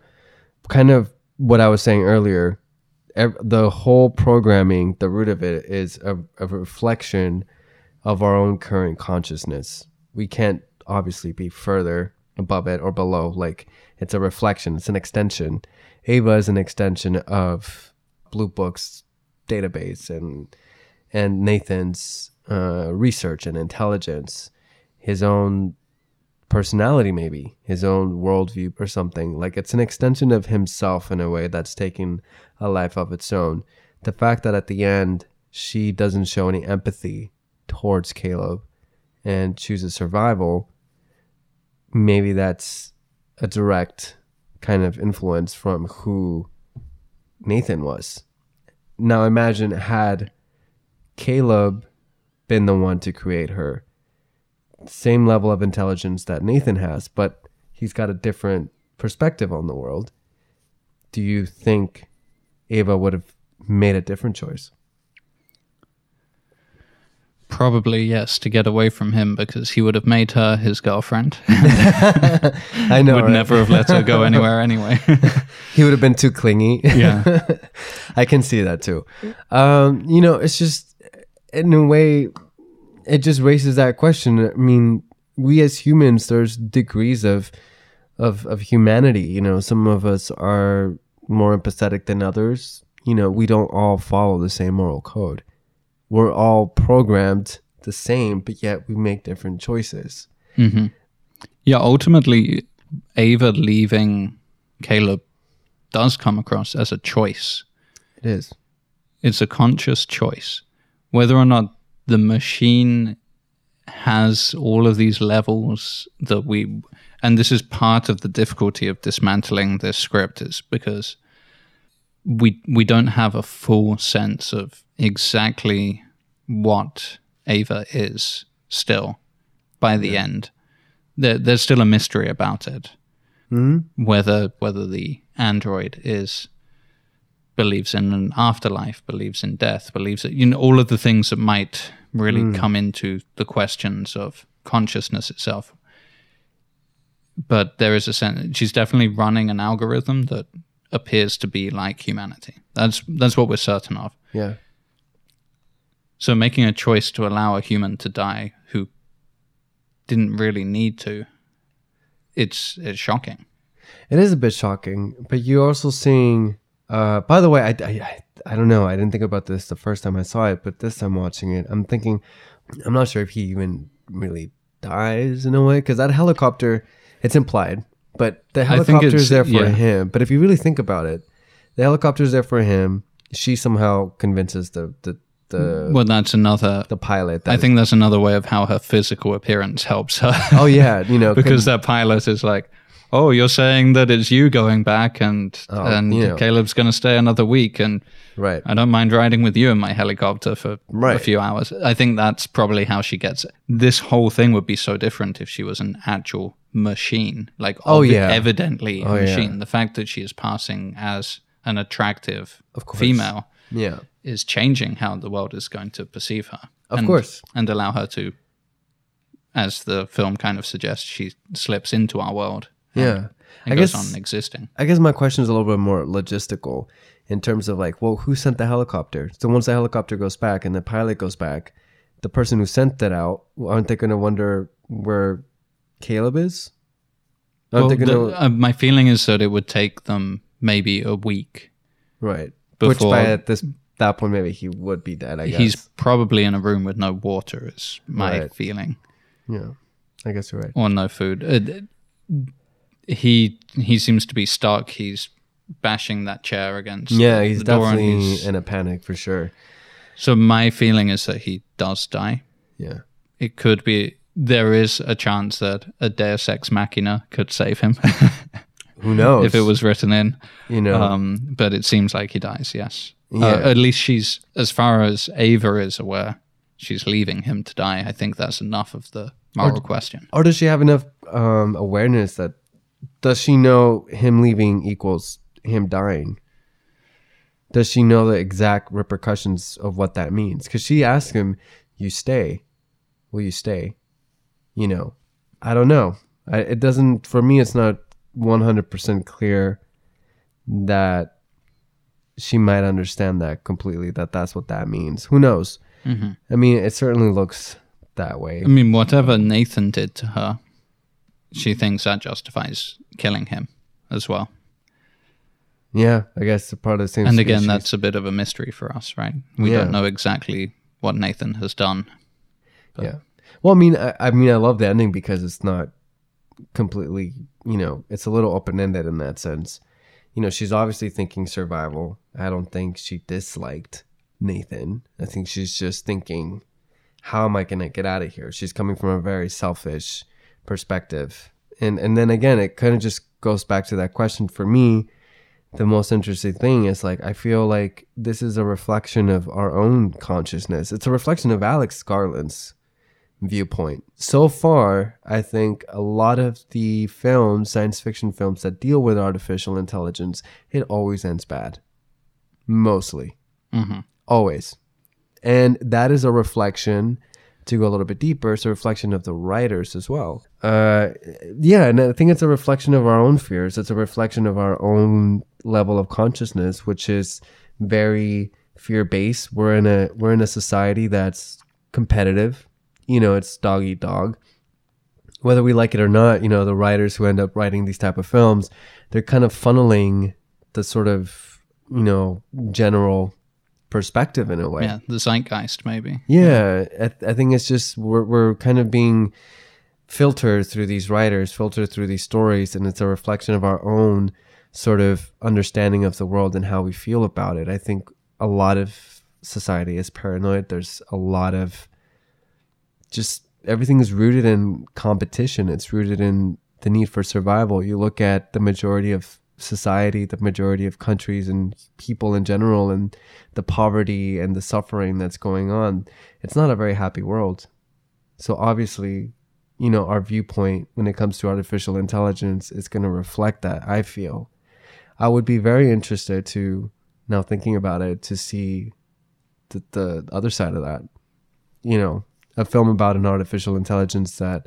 kind of what I was saying earlier. The whole programming, the root of it is a, a reflection of our own current consciousness. We can't obviously be further above it or below. Like it's a reflection, it's an extension. Ava is an extension of Blue Book's database and and Nathan's uh, research and intelligence, his own personality, maybe his own worldview or something. Like it's an extension of himself in a way that's taking a life of its own. The fact that at the end she doesn't show any empathy towards Caleb and chooses survival, maybe that's a direct kind of influence from who Nathan was. Now imagine had Caleb been the one to create her. Same level of intelligence that Nathan has, but he's got a different perspective on the world. Do you think Ava would have made a different choice? Probably, yes, to get away from him because he would have made her his girlfriend. I know. would right? never have let her go anywhere anyway. He would have been too clingy. yeah. I can see that too. Um, you know, it's just in a way, it just raises that question. I mean, we as humans, there's degrees of of of humanity. You know, some of us are more empathetic than others. You know, we don't all follow the same moral code. We're all programmed the same, but yet we make different choices. hmm Yeah, ultimately, Ava leaving Caleb does come across as a choice. It is. It's a conscious choice. Whether or not the machine has all of these levels that we, and this is part of the difficulty of dismantling this script, is because we we don't have a full sense of exactly what Ava is still by the end. There, there's still a mystery about it Mm-hmm. whether whether the android is believes in an afterlife, believes in death, believes that you know all of the things that might really come into the questions of consciousness itself. But there is a sense she's definitely running an algorithm that appears to be like humanity. That's that's what we're certain of. Yeah. So making a choice to allow a human to die who didn't really need to, it's it's shocking. It is a bit shocking, but you're also seeing. Uh, by the way, I, I, I, I don't know. I didn't think about this the first time I saw it, but this time watching it, I'm thinking, I'm not sure if he even really dies in a way because that helicopter, it's implied, but the helicopter is there for yeah. him. But if you really think about it, the helicopter is there for him. She somehow convinces the the the, mm, Well, that's another. the pilot. That I think that's another way of how her physical appearance helps her. Oh yeah, you know because can- that pilot is like, oh, you're saying that it's you going back, and Oh, and you know. Caleb's going to stay another week, and right. I don't mind riding with you in my helicopter for a few hours. I think that's probably how she gets it. This whole thing would be so different if she was an actual machine, like Oh, obvi- yeah. evidently Oh, a yeah. machine. The fact that she is passing as an attractive Of female Yeah. is changing how the world is going to perceive her. Of and, course. And allow her to, as the film kind of suggests, she slips into our world. Yeah. I guess- on existing. I guess my question is a little bit more logistical in terms of like, well, who sent the helicopter? So once the helicopter goes back and the pilot goes back, the person who sent that out, aren't they going to wonder where Caleb is? Well, they gonna... uh, my feeling is that it would take them maybe a week. right? Which by at this that point maybe he would be dead. I guess. He's probably in a room with no water, is my Right. feeling, yeah. I guess you're right. or no food. Uh, he he seems to be stuck. He's bashing that chair against Yeah, he's the definitely he's- in a panic for sure. so my feeling is that he does die. Yeah. It could be there is a chance that a Deus Ex Machina could save him Who knows? if it was written in. you know, Um, but it seems like he dies. Yes. Yeah. Uh, at least she's, as far as Ava is aware, she's leaving him to die. I think that's enough of the moral question. or does she have enough um, awareness that does she know him leaving equals him dying? Does she know the exact repercussions of what that means? Because she asked him, "You stay? Will you stay?" You know, I don't know. I, it doesn't for me. It's not one hundred percent clear that she might understand that completely. That that's what that means. Who knows? hmm I mean, it certainly looks that way. I mean, whatever Nathan did to her, she thinks that justifies killing him as well. Yeah, I guess part of the same. and again, that's a bit of a mystery for us, right? We Yeah. don't know exactly what Nathan has done. but- yeah. Well, I mean, I, I mean, I love the ending because it's not completely, you know, it's a little open ended in that sense. You know, she's obviously thinking survival. I don't think she disliked Nathan. I think she's just thinking, how am I going to get out of here? She's coming from a very selfish perspective. And and then again, it kind of just goes back to that question for me. The most interesting thing is like I feel like this is a reflection of our own consciousness. It's a reflection of Alex Garland's viewpoint. So far, I think a lot of the films, science fiction films that deal with artificial intelligence, it always ends bad. Mostly. Mhm. Always. And that is a reflection, to go a little bit deeper, it's a reflection of the writers as well. Uh, yeah, and I think it's a reflection of our own fears. It's a reflection of our own level of consciousness, which is very fear based. We're in a we're in a society that's competitive. You know, it's dog eat dog. Whether we like it or not, you know, the writers who end up writing these type of films, they're kind of funneling the sort of, you know, general perspective in a way. Yeah, the zeitgeist, maybe. Yeah, I, th- I think it's just we're we're kind of being filtered through these writers, filtered through these stories, and it's a reflection of our own sort of understanding of the world and how we feel about it. I think a lot of society is paranoid. There's a lot of just everything is rooted in competition. It's rooted in the need for survival. You look at the majority of society, the majority of countries and people in general, and the poverty and the suffering that's going on. It's not a very happy world. So obviously, you know, our viewpoint when it comes to artificial intelligence is going to reflect that. I feel. I would be very interested to now thinking about it to see the, the other side of that. You know, a film about an artificial intelligence that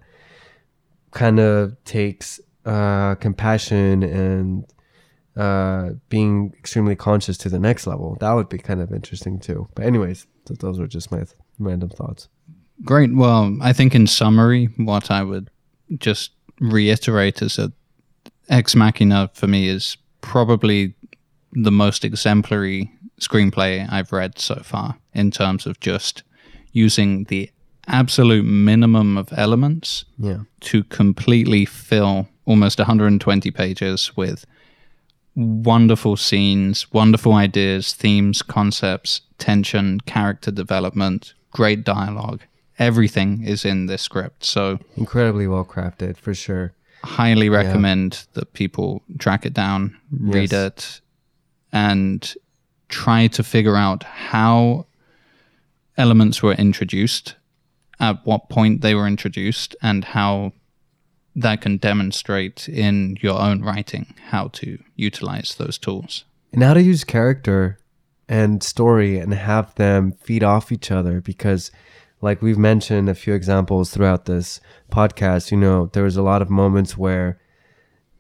kind of takes uh, compassion and uh, being extremely conscious to the next level. That would be kind of interesting too. But anyways, th- those were just my th- random thoughts. Great. Well, I think in summary, what I would just reiterate is that Ex Machina for me is probably the most exemplary screenplay I've read so far in terms of just using the absolute minimum of elements Yeah. to completely fill almost 120 pages with wonderful scenes, wonderful ideas, themes, concepts, tension, character development, great dialogue. Everything is in this script. So, Incredibly well crafted for sure. highly recommend that people track it down, read Yes. it, and try to figure out how elements were introduced, at what point they were introduced, and how that can demonstrate in your own writing how to utilize those tools. and how to use character and story and have them feed off each other because like we've mentioned a few examples throughout this podcast you know there was a lot of moments where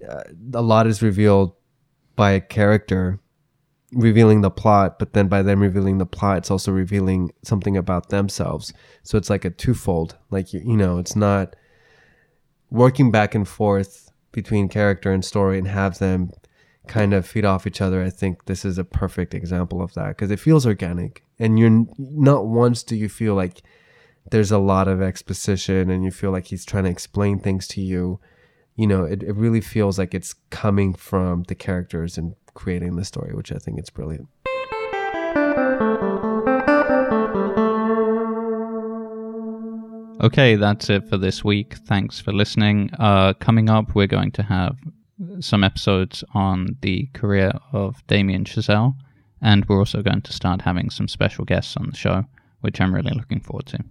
uh, a lot is revealed by a character revealing the plot but then by them revealing the plot it's also revealing something about themselves so it's like a twofold like you, you know it's not working back and forth between character and story and have them kind of feed off each other. I think this is a perfect example of that because it feels organic, and you're not once do you feel like there's a lot of exposition and you feel like he's trying to explain things to you. You know, it, it really feels like it's coming from the characters and creating the story, which I think it's brilliant. Okay, that's it for this week. Thanks for listening. Uh, coming up, we're going to have some episodes on the career of Damien Chazelle, and we're also going to start having some special guests on the show, which I'm really looking forward to.